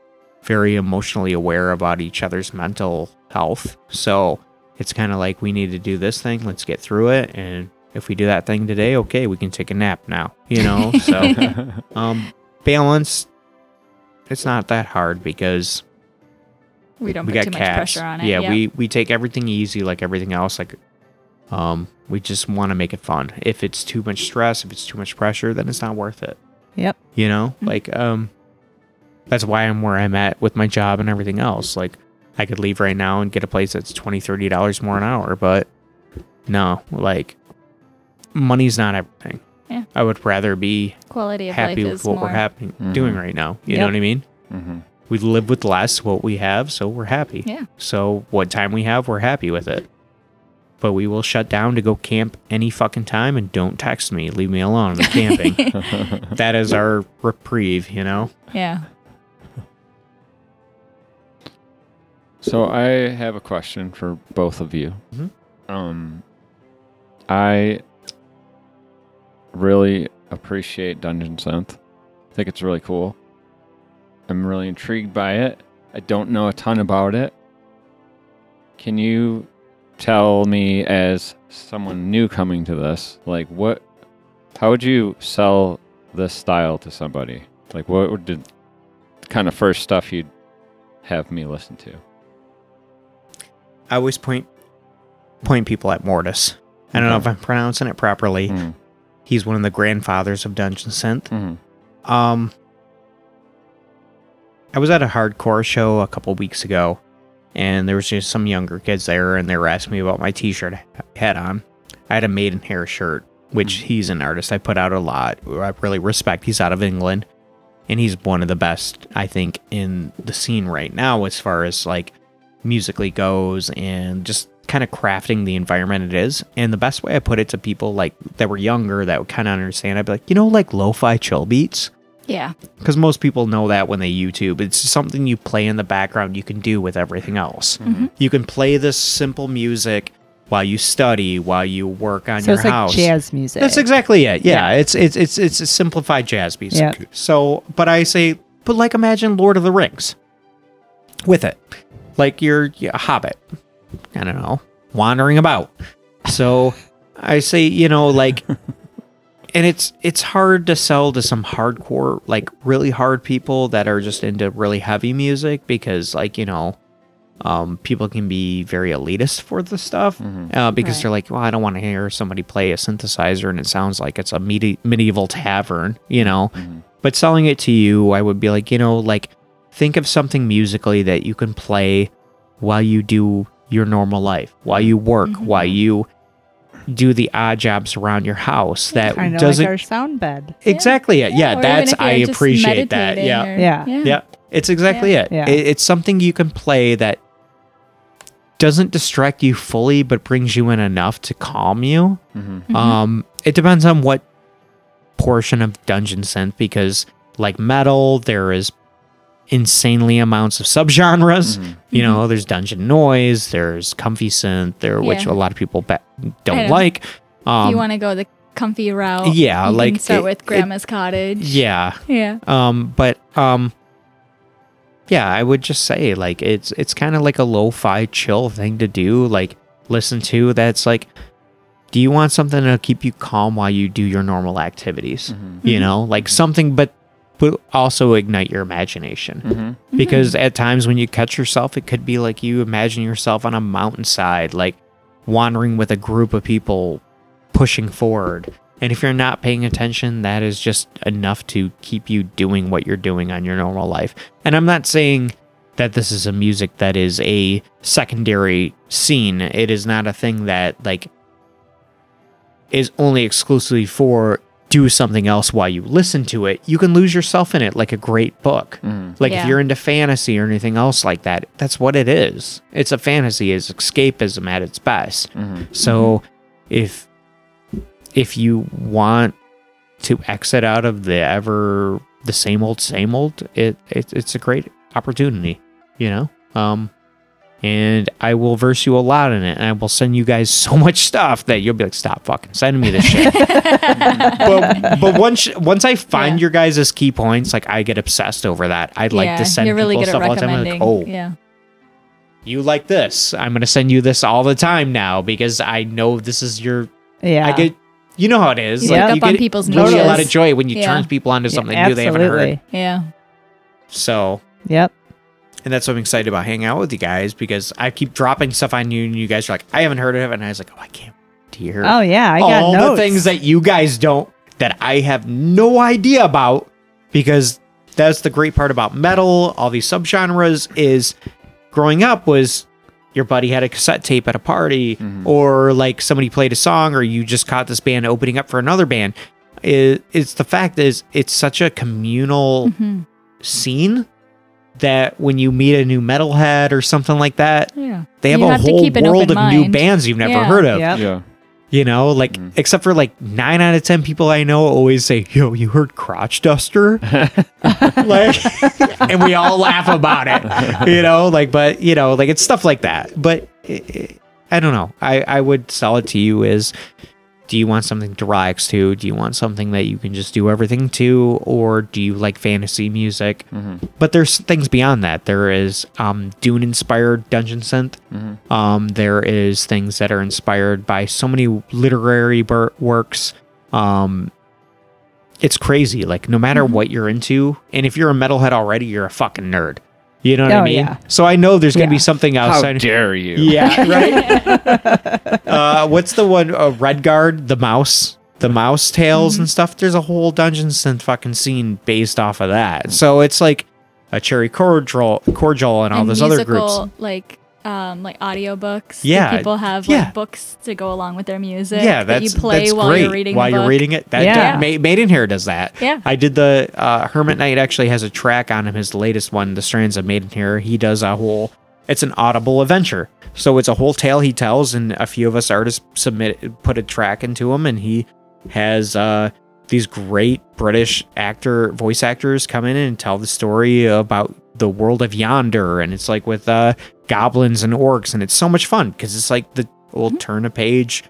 Speaker 4: very emotionally aware about each other's mental health. So it's kind of like we need to do this thing let's get through it and if we do that thing today okay we can take a nap now you know? So [laughs] um balance it's not that hard because
Speaker 3: we don't
Speaker 4: we
Speaker 3: put
Speaker 4: got
Speaker 3: too much pressure on it.
Speaker 4: Yeah,
Speaker 3: Yep.
Speaker 4: we we take everything easy like everything else. Like, um, we just want to make it fun. If it's too much stress, if it's too much pressure, then it's not worth it.
Speaker 2: Yep.
Speaker 4: You know,
Speaker 3: Mhm.
Speaker 4: like um, that's why I'm where I'm at with my job and everything else. Like, I could leave right now and get a place that's 20 30 dollars more an hour, but no, like, money's not everything.
Speaker 3: Yeah.
Speaker 4: I would rather be
Speaker 3: quality of
Speaker 4: happy
Speaker 3: life
Speaker 4: with what
Speaker 3: more.
Speaker 4: we're happening
Speaker 1: Mhm.
Speaker 4: doing right now. You
Speaker 2: Yep.
Speaker 4: know what I mean?
Speaker 1: hmm
Speaker 4: We live with less what we have, so we're happy.
Speaker 3: Yeah.
Speaker 4: So what time we have, we're happy with it. But we will shut down to go camp any fucking time and don't text me. Leave me alone. I'm camping. [laughs] [laughs] that is our reprieve, you know?
Speaker 3: Yeah.
Speaker 1: So I have a question for both of you.
Speaker 4: Mhm.
Speaker 1: Um, I really appreciate Dungeon Synth. I think it's really cool. I'm really intrigued by it. I don't know a ton about it. Can you tell me, as someone new coming to this, like what, how would you sell this style to somebody? Like, what would the kind of first stuff you'd have me listen to?
Speaker 4: I always point point people at Mortiis. I don't know if I'm pronouncing it properly.
Speaker 1: Mm,
Speaker 4: He's one of the grandfathers of Dungeon Synth.
Speaker 1: mhm,
Speaker 4: Um, I was at a hardcore show a couple weeks ago, and there was just some younger kids there, and they were asking me about my T-shirt I had on. I had a Maiden Hair shirt, which mm. he's an artist I put out a lot. I really respect. He's out of England, and he's one of the best I think in the scene right now as far as like musically goes, and just kind of crafting the environment it is. And the best way I put it to people like that were younger that would kind of understand, I'd be like, you know, like lo-fi chill beats
Speaker 3: Yeah.
Speaker 4: because most people know that when they YouTube. It's something you play in the background you can do with everything else. Mm-hmm. You can play this simple music while you study, while you work on
Speaker 2: So
Speaker 4: your
Speaker 2: it's like
Speaker 4: house.
Speaker 2: jazz music.
Speaker 4: That's exactly it. Yeah, it's it's it's it's a simplified jazz music.
Speaker 2: Yep.
Speaker 4: So, but I say, but like imagine Lord of the Rings with it, like you're a hobbit. I don't know, wandering about. So I say, you know, like, [laughs] and it's it's hard to sell to some hardcore, like really hard people that are just into really heavy music because, like, you know. Um, people can be very elitist for the stuff uh, because
Speaker 3: Right.
Speaker 4: they're like, well, I don't want to hear somebody play a synthesizer and it sounds like it's a medi- medieval tavern, you know. But selling it to you, I would be like, you know, like think of something musically that you can play while you do your normal life, while you work, while you do the odd jobs around your house. That
Speaker 2: kind of
Speaker 4: doesn't
Speaker 2: like our sound bed.
Speaker 4: exactly it. Yeah,
Speaker 3: or even
Speaker 4: that's I appreciate that. Yeah.
Speaker 3: or-
Speaker 2: Yeah.
Speaker 3: Yeah.
Speaker 4: Yeah, it's exactly it.
Speaker 2: Yeah.
Speaker 4: it. It's something you can play that doesn't distract you fully, but brings you in enough to calm you.
Speaker 3: Mm-hmm.
Speaker 4: Um, it depends on what portion of Dungeon Synth, because like metal, there is insanely amounts of subgenres. You know, there's dungeon noise, there's comfy synth, there which
Speaker 3: Mm-hmm.
Speaker 4: A lot of people be-
Speaker 3: I
Speaker 4: don't like. Um,
Speaker 3: you want to go the comfy route.
Speaker 4: yeah,
Speaker 3: you
Speaker 4: like
Speaker 3: can start
Speaker 4: it-
Speaker 3: with
Speaker 4: it-
Speaker 3: Grandma's Cottage.
Speaker 4: yeah,
Speaker 3: Yeah.
Speaker 4: Um, but um, yeah, I would just say like it's it's kind of like a lo-fi chill thing to do. Like listen to that's like, do you want something to keep you calm while you do your normal activities? You know, like something, but but also ignite your imagination.
Speaker 1: Mm-hmm.
Speaker 4: Because at times when you catch yourself, it could be like you imagine yourself on a mountainside, like wandering with a group of people pushing forward. And if you're not paying attention, that is just enough to keep you doing what you're doing on your normal life. And I'm not saying that this is a music that is a secondary scene. It is not a thing that like is only exclusively for do something else while you listen to it. You can lose yourself in it like a great book. Like if you're into fantasy or anything else like that, that's what it is. It's a fantasy, it's escapism at its best. So if if you want to exit out of the ever the same old same old, it, it it's a great opportunity, you know? Um and I will verse you a lot in it, and I will send you guys [laughs] so much stuff that you'll be like, "Stop fucking sending me this shit." [laughs] but but once once I find
Speaker 3: Yeah.
Speaker 4: your guys' key points, like I get obsessed over that. I'd like
Speaker 3: yeah.
Speaker 4: to send
Speaker 3: You're really
Speaker 4: people stuff all the time. I'm like,
Speaker 3: recommending.
Speaker 4: oh,
Speaker 3: Yeah.
Speaker 4: you like this? I'm gonna send you this all the time now because I know this is your.
Speaker 2: Yeah.
Speaker 4: I get. You know how it is.
Speaker 3: You
Speaker 4: like
Speaker 3: pick
Speaker 4: you
Speaker 3: up on
Speaker 4: get
Speaker 3: people's
Speaker 4: really a lot of joy when you
Speaker 3: Yeah.
Speaker 4: turn people onto
Speaker 2: Yeah,
Speaker 4: something new they haven't heard.
Speaker 3: Yeah.
Speaker 4: So
Speaker 2: Yep.
Speaker 4: And that's what I'm excited about hanging out with you guys because I keep dropping stuff on you and you guys are like, I haven't heard of it, and I was like, oh, I can't wait hear
Speaker 2: Oh yeah, I got
Speaker 4: all
Speaker 2: notes.
Speaker 4: the things that you guys don't that I have no idea about because that's the great part about metal, all these subgenres is growing up was your buddy had a cassette tape at a party mm-hmm. or like somebody played a song or you just caught this band opening up for another band. It, it's the fact is it's such a communal mm-hmm. scene that when you meet a new metalhead or something like that,
Speaker 3: Yeah.
Speaker 4: they have
Speaker 3: You
Speaker 4: a
Speaker 3: have
Speaker 4: whole world
Speaker 3: open
Speaker 4: of new bands you've never
Speaker 3: Yeah.
Speaker 4: heard of.
Speaker 2: Yep.
Speaker 1: Yeah.
Speaker 4: You know, like mm-hmm. except for like nine out of ten people I know always say, "Yo, you heard crotch duster?" [laughs] like, and we all laugh about it. You know, like, but you know, like it's stuff like that. But i i I don't know. I I would sell it to you as do you want something to relax to? Do you want something that you can just do everything to, or do you like fantasy music? But there's things beyond that. There is um, Dune inspired dungeon synth. Um, there is things that are inspired by so many literary bur- works. Um, it's crazy. Like no matter what you're into, and if you're a metalhead already, you're a fucking nerd. You know what I
Speaker 2: Oh,
Speaker 4: mean?
Speaker 2: yeah.
Speaker 4: So I know there's gonna be
Speaker 2: Yeah.
Speaker 4: something
Speaker 1: How
Speaker 4: outside.
Speaker 1: dare you?
Speaker 4: Yeah, [laughs] right. [laughs] uh, what's the one? Uh, Redguard, the mouse, the mouse tails and stuff. There's a whole dungeon synth fucking scene based off of that. So it's like a cherry cordial, cordial, and all
Speaker 3: and
Speaker 4: those
Speaker 3: musical,
Speaker 4: other groups.
Speaker 3: like um like audiobooks. that
Speaker 4: Yeah,
Speaker 3: people have
Speaker 4: yeah.
Speaker 3: like books to go along with their music.
Speaker 4: Yeah,
Speaker 3: that
Speaker 4: that's
Speaker 3: you play
Speaker 4: that's
Speaker 3: while
Speaker 4: great.
Speaker 3: you're reading
Speaker 4: while
Speaker 3: the
Speaker 4: you're
Speaker 3: book.
Speaker 4: reading it. That,
Speaker 2: Yeah.
Speaker 4: that Ma- Maidenhair does that.
Speaker 3: Yeah.
Speaker 4: I did the uh, Hermit Knight actually has a track on him. His latest one, The Strands of Maidenhair. He does a whole. It's an audible adventure, so it's a whole tale he tells, and a few of us artists submit put a track into him, and he has uh, these great British actor voice actors come in and tell the story about the world of Yonder, and it's like with uh, goblins and orcs, and it's so much fun because it's like the we'll mm-hmm. turn a page,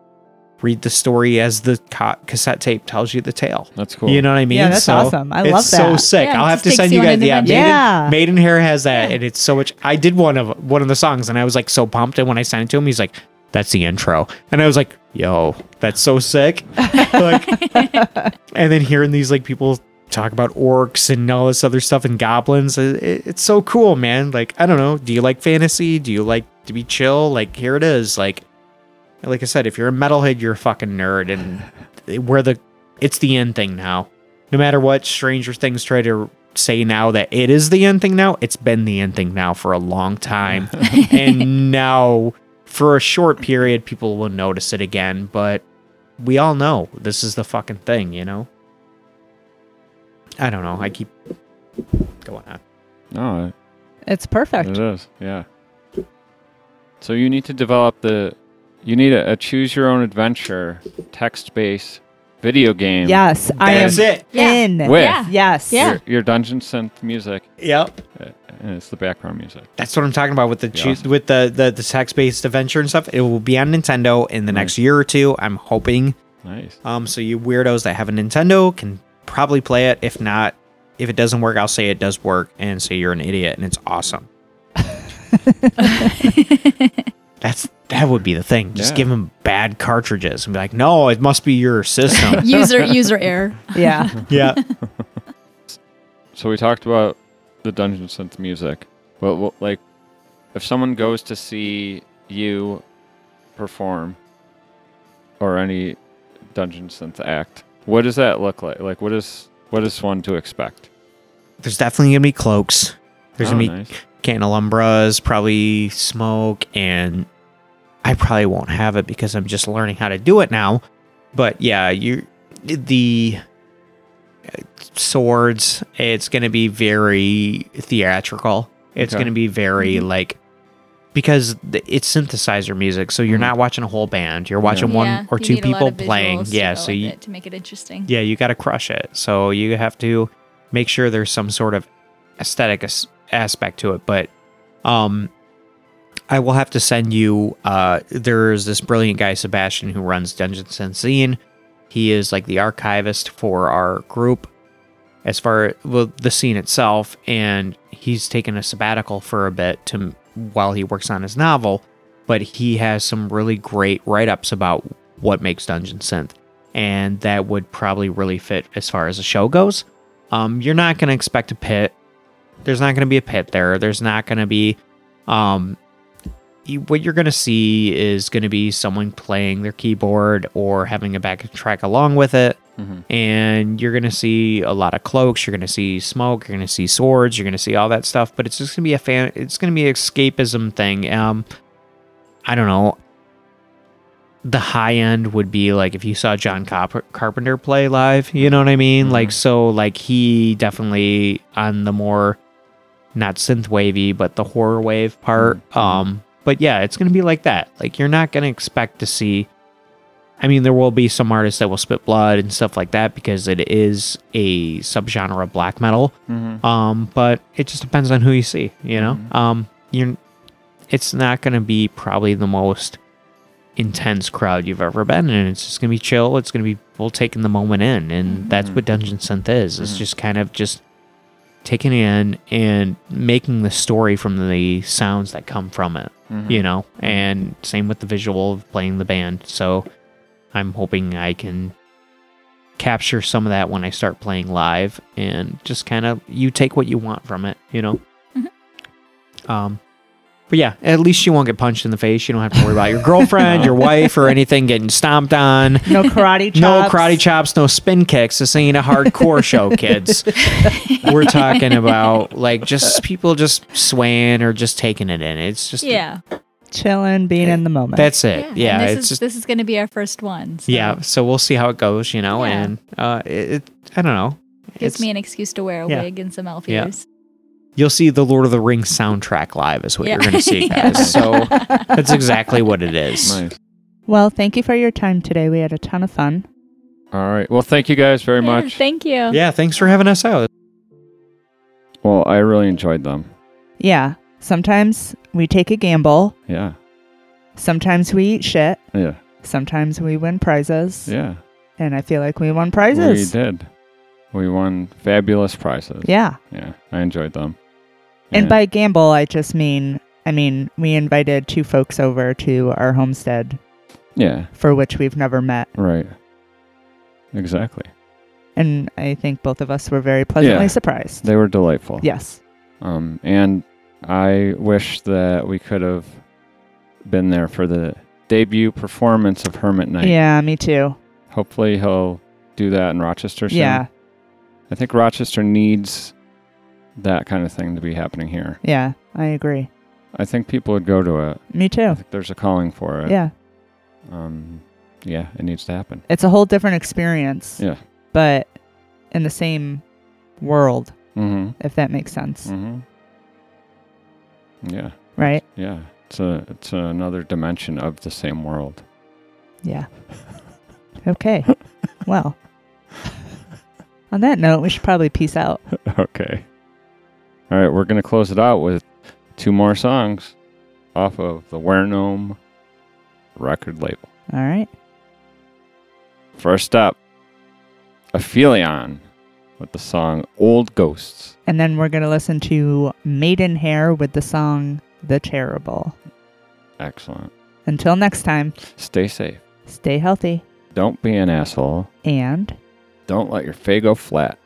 Speaker 4: read the story as the ca- cassette tape tells you the tale.
Speaker 1: That's cool.
Speaker 4: You know what I mean?
Speaker 2: Yeah, that's awesome. I
Speaker 4: it's
Speaker 2: love
Speaker 4: so
Speaker 2: that.
Speaker 4: sick.
Speaker 3: Yeah, it
Speaker 4: I'll have to send
Speaker 3: you
Speaker 4: you guys.
Speaker 3: an
Speaker 4: Yeah. Maiden,
Speaker 2: Yeah.
Speaker 4: Maidenhair has that, and it's so much. I did one of one of the songs, and I was like so pumped. And when I sent it to him, he's like, "That's the intro," and I was like, "Yo, that's so sick!" [laughs] like, and then hearing these like people talk about orcs and all this other stuff and goblins, it, it- it's so cool, man. Like, I don't know. Do you like fantasy? Do you like to be chill? Like, here it is. Like, like I said, if you're a metalhead, you're a fucking nerd, and [laughs] we're the it's the end thing now. No matter what Stranger Things try to say now that it is the end thing now, it's been the end thing now for a long time. [laughs] and now for a short period people will notice it again, but we all know this is the fucking thing, you know? I don't know. I keep going on.
Speaker 1: No,
Speaker 2: It's perfect.
Speaker 1: it is. Yeah. So you need to develop the. You need a, a choose your own adventure text based video game.
Speaker 2: Yes, I am
Speaker 4: That's it.
Speaker 3: Yeah.
Speaker 2: in.
Speaker 1: With
Speaker 3: Yeah.
Speaker 2: Yes.
Speaker 3: Yeah.
Speaker 1: your, your dungeon synth music,
Speaker 4: Yep.
Speaker 1: uh, and it's the background music.
Speaker 4: That's what I'm talking about with the choose
Speaker 1: awesome.
Speaker 4: with the the, the text based adventure and stuff. It will be on Nintendo in the next year or two. I'm hoping.
Speaker 1: Nice.
Speaker 4: Um, so you weirdos that have a Nintendo can probably play it. If not, if it doesn't work, I'll say it does work and say you're an idiot and it's awesome. [laughs] That's that would be the thing. Just
Speaker 1: Yeah.
Speaker 4: give them bad cartridges and be like, no, it must be your system. [laughs]
Speaker 3: user user error.
Speaker 2: Yeah. [laughs]
Speaker 4: yeah.
Speaker 1: So we talked about the dungeon synth music. Well, well, like, if someone goes to see you perform or any dungeon synth act, what does that look like? Like, what is what is one to expect?
Speaker 4: There's definitely gonna be cloaks. There's
Speaker 1: Oh,
Speaker 4: gonna be
Speaker 1: nice.
Speaker 4: candelabras, probably smoke, and I probably won't have it because I'm just learning how to do it now. But yeah, you the swords. It's gonna be very theatrical. It's
Speaker 1: Okay.
Speaker 4: gonna be very mm-hmm. like because th- it's synthesizer music, so you're
Speaker 1: Mhm.
Speaker 4: not watching a whole band. You're watching
Speaker 3: Yeah,
Speaker 4: one or two
Speaker 3: need a lot
Speaker 4: people playing. Yeah, so you
Speaker 3: it to make it interesting.
Speaker 4: yeah, you got to crush it. So you have to make sure there's some sort of aesthetic as- aspect to it. But um, I will have to send you. Uh, there's this brilliant guy Sebastian who runs Dungeons and Scene. He is like the archivist for our group, as far well the scene itself, and he's taken a sabbatical for a bit to while he works on his novel. But he has some really great write ups about what makes Dungeon Synth and that would probably really fit as far as the show goes. Um, you're not going to expect a pit. There's not going to be a pit there. There's not going to be, um, what you're going to see is going to be someone playing their keyboard or having a back track along with it.
Speaker 1: Mhm.
Speaker 4: And you're going to see a lot of cloaks. You're going to see smoke. You're going to see swords. You're going to see all that stuff. But it's just going to be a fan. It's going to be an escapism thing. Um, I don't know the high end would be like if you saw John Carp- Carpenter play live, you know what I mean? Like so like he definitely on the more not synth wavy but the horror wave part. Um but yeah, it's going to be like that. Like you're not going to expect to see I mean there will be some artists that will spit blood and stuff like that because it is a subgenre of black metal.
Speaker 1: Mhm.
Speaker 4: Um but it just depends on who you see, you know? Um you're it's not going to be probably the most intense crowd you've ever been in. It's just gonna be chill. It's gonna be people taking the moment in, and that's what Dungeon Synth is. It's
Speaker 1: Mhm.
Speaker 4: just kind of just taking it in and making the story from the sounds that come from it.
Speaker 1: Mhm.
Speaker 4: You know, and same with the visual of playing the band. So I'm hoping I can capture some of that when I start playing live and just kind of you take what you want from it, you know. Um but yeah, at least you won't get punched in the face. You don't have to worry about your girlfriend, your [laughs] wife, or anything getting stomped on.
Speaker 2: No karate chops.
Speaker 4: No karate chops, no spin kicks. This ain't a hardcore show, [laughs] kids. We're talking about like just people just swaying or just taking it in. It's just
Speaker 3: Yeah.
Speaker 2: Chilling, being in the moment.
Speaker 4: That's it. Yeah,
Speaker 3: and this
Speaker 4: it's
Speaker 3: is
Speaker 4: just
Speaker 3: this is going to be our first one. So
Speaker 4: yeah. So we'll see how it goes, you know.
Speaker 3: Yeah.
Speaker 4: And uh, it, it, I don't know.
Speaker 3: gives
Speaker 4: It's-
Speaker 3: me an excuse to wear a
Speaker 4: yeah.
Speaker 3: wig and some elf
Speaker 4: Yeah.
Speaker 3: ears.
Speaker 4: You'll see the Lord of the Rings soundtrack live is what
Speaker 3: Yeah.
Speaker 4: you're going to see, [laughs] guys. So that's exactly what it is.
Speaker 1: Nice.
Speaker 2: well, thank you for your time today. We had a ton of fun.
Speaker 1: All right. Well, thank you guys very much.
Speaker 3: Thank you.
Speaker 4: Yeah, thanks for having us out.
Speaker 1: well, I really enjoyed them.
Speaker 2: Yeah. Sometimes we take a gamble.
Speaker 1: Yeah.
Speaker 2: Sometimes we eat shit.
Speaker 1: Yeah.
Speaker 2: Sometimes we win prizes.
Speaker 1: Yeah.
Speaker 2: And I feel like we won prizes.
Speaker 1: We did. We won fabulous prizes.
Speaker 2: Yeah.
Speaker 1: Yeah. I enjoyed them.
Speaker 2: And by gamble, I just mean, I mean, we invited two folks over to our homestead
Speaker 1: yeah.
Speaker 2: for which we've never met.
Speaker 1: Right. Exactly.
Speaker 2: And I think both of us were very pleasantly
Speaker 1: Yeah.
Speaker 2: surprised.
Speaker 1: They were delightful.
Speaker 2: Yes.
Speaker 1: Um, and I wish that we could have been there for the debut performance of Hermit Knight.
Speaker 2: Yeah, me too.
Speaker 1: Hopefully he'll do that in Rochester soon.
Speaker 2: Yeah.
Speaker 1: I think Rochester needs that kind of thing to be happening here.
Speaker 2: Yeah, I agree.
Speaker 1: I think people would go to it.
Speaker 2: Me
Speaker 1: I
Speaker 2: too.
Speaker 1: think there's a calling for it.
Speaker 2: Yeah.
Speaker 1: Um, yeah, it needs to happen.
Speaker 2: It's a whole different experience.
Speaker 1: Yeah.
Speaker 2: But in the same world,
Speaker 1: Mm-hmm.
Speaker 2: if that makes sense.
Speaker 1: Mm-hmm. Yeah.
Speaker 2: Right?
Speaker 1: Yeah. It's a it's another dimension of the same world.
Speaker 2: Yeah. [laughs] Okay. well. [laughs] On that note, we should probably peace out. [laughs]
Speaker 1: okay. All right, we're gonna close it out with two more songs off of the WereGnome record label.
Speaker 2: All right.
Speaker 1: First up, Aphelion with the song Old Ghosts.
Speaker 2: And then we're going to listen to Maidenhair with the song The Terrible.
Speaker 1: Excellent.
Speaker 2: Until next time,
Speaker 1: Stay safe.
Speaker 2: stay healthy
Speaker 1: Don't be an asshole.
Speaker 2: and
Speaker 1: Don't let your Fago flat.